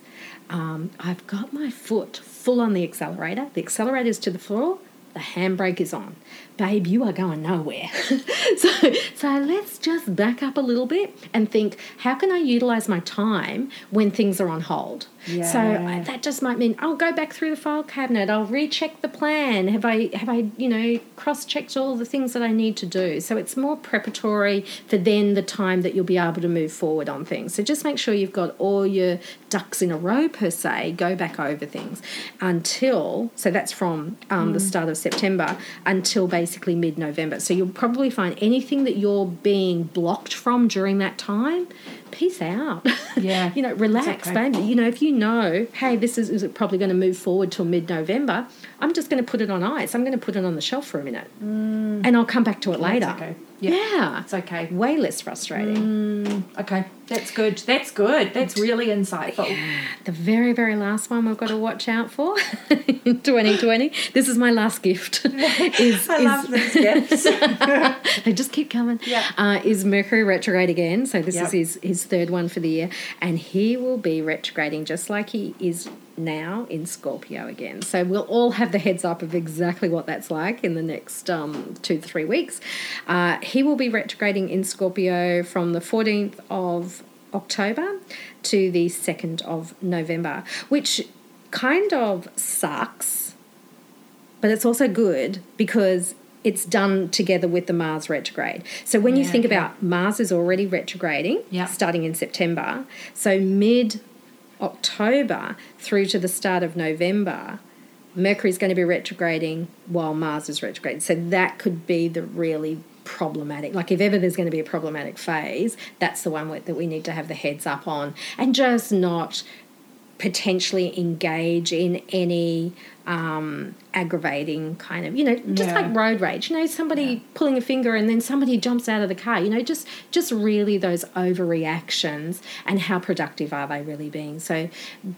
um, I've got my foot full on the accelerator, the accelerator is to the floor, the handbrake is on. Babe, you are going nowhere. [laughs] so, so let's just back up a little bit and think how can I utilize my time when things are on hold? So Yeah. uh, that just might mean I'll go back through the file cabinet. I'll recheck the plan. Have I have I you know cross checked all the things that I need to do? So it's more preparatory for then the time that you'll be able to move forward on things. So just make sure you've got all your ducks in a row per se. Go back over things until so that's from um, the start of September until basically mid November. So you'll probably find anything that you're being blocked from during that time. Peace out. [laughs] Yeah. you know, relax, okay. baby. You know, if you know, hey, this is, is probably going to move forward till mid November, I'm just going to put it on ice. I'm going to put it on the shelf for a minute, and I'll come back to it later. Mm. okay. Yeah. Yeah, It's okay. way less frustrating. Okay. That's good. That's good. That's really insightful. The very, very last one we've got to watch out for [laughs] in 2020. This is my last gift. is, [laughs] I [laughs] is- love these gifts. they just keep coming. Yeah. Uh, is Mercury retrograde again? So this Yep. is his his third one for the year, and he will be retrograding just like he is now in Scorpio again. So we'll all have the heads up of exactly what that's like in the next um, two to three weeks. Uh, he will be retrograding in Scorpio from the 14th of October to the 2nd of November, which kind of sucks but it's also good because it's done together with the Mars retrograde. So when you think okay. about Mars is already retrograding, Yeah. starting in September. So mid October through to the start of November, Mercury is going to be retrograding while Mars is retrograding. So that could be the really problematic. Like if ever there's going to be a problematic phase, that's the one that we need to have the heads up on, and just not potentially engage in any um, aggravating kind of you know just Yeah. like road rage you know somebody pulling a finger and then somebody jumps out of the car you know just just really those overreactions and how productive are they really being. So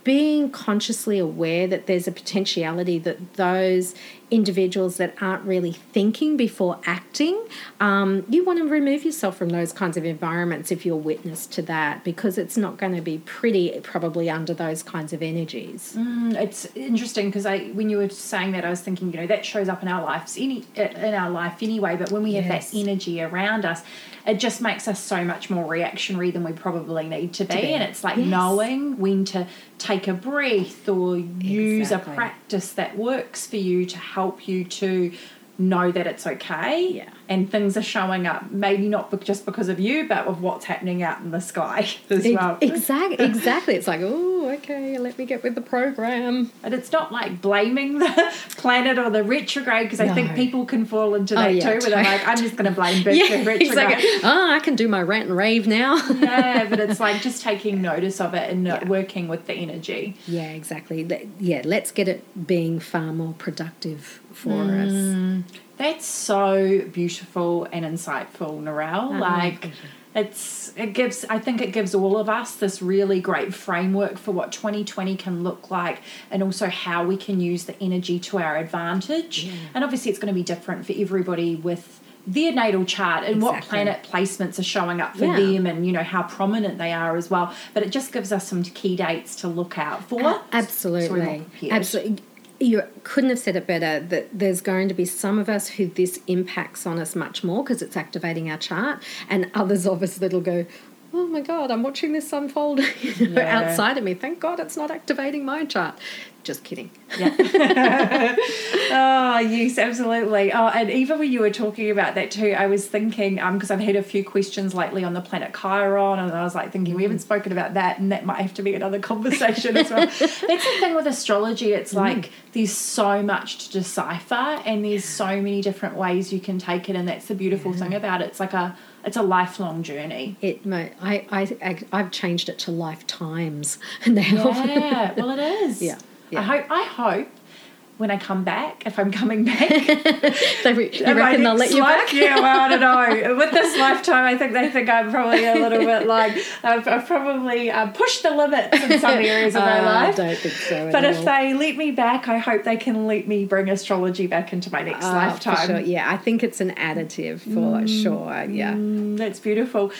being consciously aware that there's a potentiality that those individuals that aren't really thinking before acting um, you want to remove yourself from those kinds of environments if you're witness to that because it's not going to be pretty probably under those kinds of energies. Mm, it's interesting because I, when you were saying that, I was thinking, you know, that shows up in our lives, any in our life anyway. But when we have Yes. that energy around us, it just makes us so much more reactionary than we probably need to be. be. And it's like Yes. knowing when to take a breath or use Exactly. a practice that works for you to help you to know that it's okay Yeah. And things are showing up. Maybe not just because of you but of what's happening out in the sky [laughs] as well. exactly [laughs] exactly. It's like oh okay let me get with the program. And it's not like blaming the [laughs] planet or the retrograde because I think people can fall into Oh, that yeah, too, where they're like, I'm just going to blame the yeah retrograde. exactly. oh i can do my rant and rave now. Yeah, but it's like just taking notice of it and uh working with the energy. yeah exactly. Yeah let's get it being far more productive for Mm. us That's so beautiful and insightful, Narelle. Oh, like it's it gives I think it gives all of us this really great framework for what 2020 can look like and also how we can use the energy to our advantage. And obviously it's going to be different for everybody with their natal chart and what planet placements are showing up for Yeah. them and you know how prominent they are as well but it just gives us some key dates to look out for So more absolutely prepared. absolutely you couldn't have said it better that there's going to be some of us who this impacts on us much more because it's activating our chart and others of us that'll go oh my god i'm watching this unfold [laughs] you know, Yeah. outside of me thank god it's not activating my chart just kidding Yeah. [laughs] Oh yes, absolutely. Oh, and even when you were talking about that too, I was thinking um because I've had a few questions lately on the planet Chiron, and I was like thinking we haven't spoken about that, and that might have to be another conversation as well. [laughs] That's the thing with astrology; it's like there's so much to decipher, and there's so many different ways you can take it, and that's the beautiful thing about it. It's like a it's a lifelong journey. it I, I i've changed it to lifetimes [laughs] now Yeah, well, it is. Yeah, I hope. I hope. When I come back, if I'm coming back, [laughs] They re- you [laughs] reckon they'll let you life- back Yeah, well, I don't know. [laughs] With this lifetime, I think they think I'm probably a little bit like I've, I've probably uh, pushed the limits in some areas of my Uh, life. I don't think so But if all. they let me back, I hope they can let me bring astrology back into my next Uh, lifetime. sure. Yeah, I think it's an additive for sure. Yeah. Mm, that's beautiful.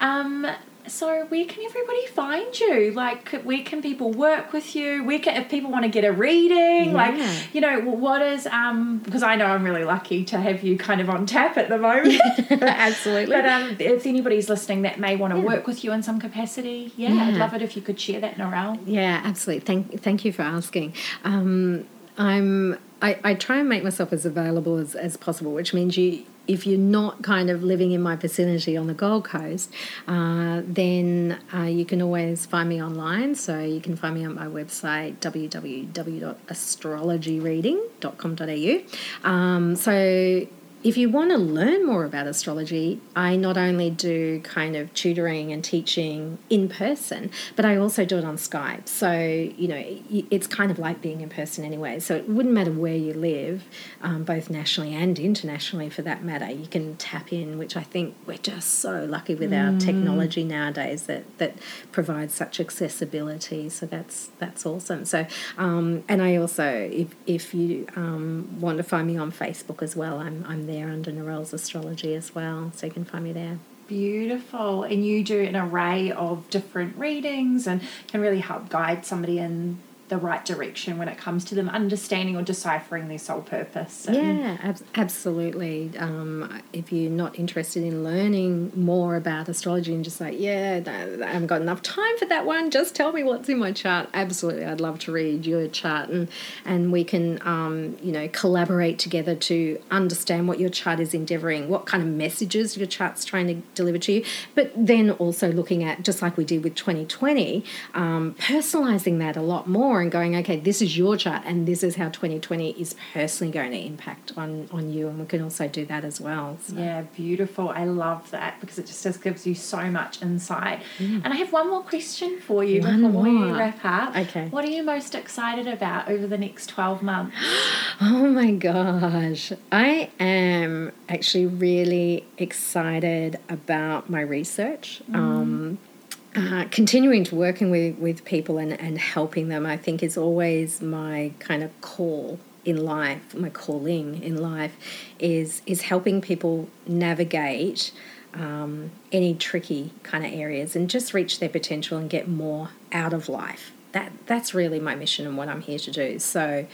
Um, so where can everybody find you? Like, where can people work with you? Where can if people want to get a reading? Yeah. Like, you know, what is um? Because I know I'm really lucky to have you kind of on tap at the moment. [laughs] Absolutely. But um, if anybody's listening that may want to work with you in some capacity, yeah, I'd love it if you could share that, Narelle. Yeah, absolutely. Thank thank you for asking. Um, I'm I, I try and make myself as available as, as possible, which means you if you're not kind of living in my vicinity on the Gold Coast, uh, then uh, you can always find me online. So you can find me on my website www.astrologyreading.com.au. Um, so if you want to learn more about astrology, I not only do kind of tutoring and teaching in person, but I also do it on Skype. So, you know, it's kind of like being in person anyway. So it wouldn't matter where you live, um, both nationally and internationally for that matter. You can tap in, which I think we're just so lucky with our technology nowadays that, that provides such accessibility. So that's that's awesome. So, um, and I also, if, if you um, want to find me on Facebook as well, I'm, I'm there under Narelle's Astrology as well. So you can find me there. Beautiful. And you do an array of different readings and can really help guide somebody in the right direction when it comes to them understanding or deciphering their soul purpose. Yeah, ab- absolutely. Um, if you're not interested in learning more about astrology and just like, yeah, I haven't got enough time for that one, just tell me what's in my chart. Absolutely, I'd love to read your chart and and we can, um, you know, collaborate together to understand what your chart is endeavoring, what kind of messages your chart's trying to deliver to you. But then also looking at just like we did with 2020, um, personalizing that a lot more more and going, okay, this is your chart and this is how 2020 is personally going to impact on, on you. And we can also do that as well. So. Yeah, beautiful. I love that because it just, just gives you so much insight. Mm. And I have one more question for you one before more. we wrap up. Okay. What are you most excited about over the next 12 months? [gasps] oh my gosh. I am actually really excited about my research. Mm. Um, uh, continuing to working with, with people and, and helping them, I think, is always my kind of call in life. My calling in life is is helping people navigate um, any tricky kind of areas and just reach their potential and get more out of life. That that's really my mission and what I'm here to do. So,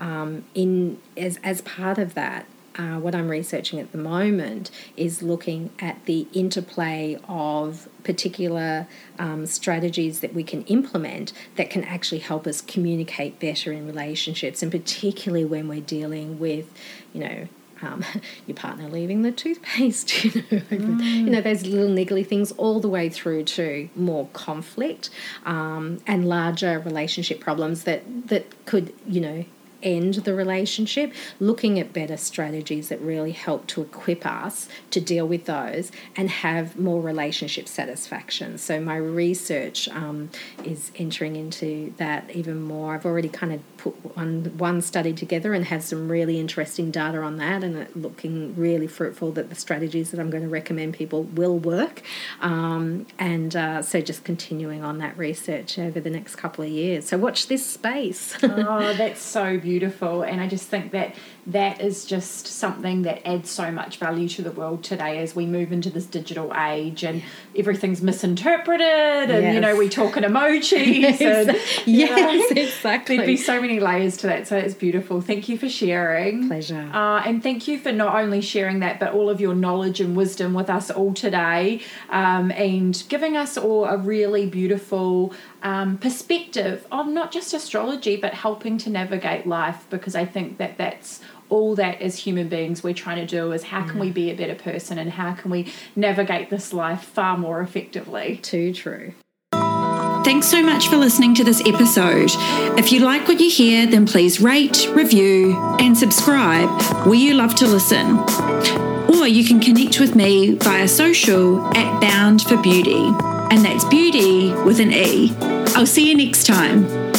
um, in as as part of that, uh, what I'm researching at the moment is looking at the interplay of particular um, strategies that we can implement that can actually help us communicate better in relationships, and particularly when we're dealing with, you know, um, [laughs] your partner leaving the toothpaste, [laughs] you know, mm. you know, those little niggly things, all the way through to more conflict um, and larger relationship problems that that could, you know, end the relationship, looking at better strategies that really help to equip us to deal with those and have more relationship satisfaction. So, my research um, is entering into that even more. I've already kind of put one, one study together and have some really interesting data on that, and it looking really fruitful that the strategies that I'm going to recommend people will work. Um, and uh, so, just continuing on that research over the next couple of years. So, watch this space. [laughs] oh, that's so beautiful beautiful. And I just think that that is just something that adds so much value to the world today as we move into this digital age and everything's misinterpreted and yes. you know we talk in [laughs] emojis yes, and, yes know, [laughs] exactly there'd be so many layers to that so it's beautiful thank you for sharing pleasure uh, and thank you for not only sharing that but all of your knowledge and wisdom with us all today um, and giving us all a really beautiful um, perspective of not just astrology but helping to navigate life because I think that that's all that as human beings we're trying to do is how can we be a better person and how can we navigate this life far more effectively. Too true. Thanks so much for listening to this episode. If you like what you hear, then please rate, review, and subscribe where you love to listen. Or you can connect with me via social at Bound for Beauty, and that's beauty with an E. I'll see you next time.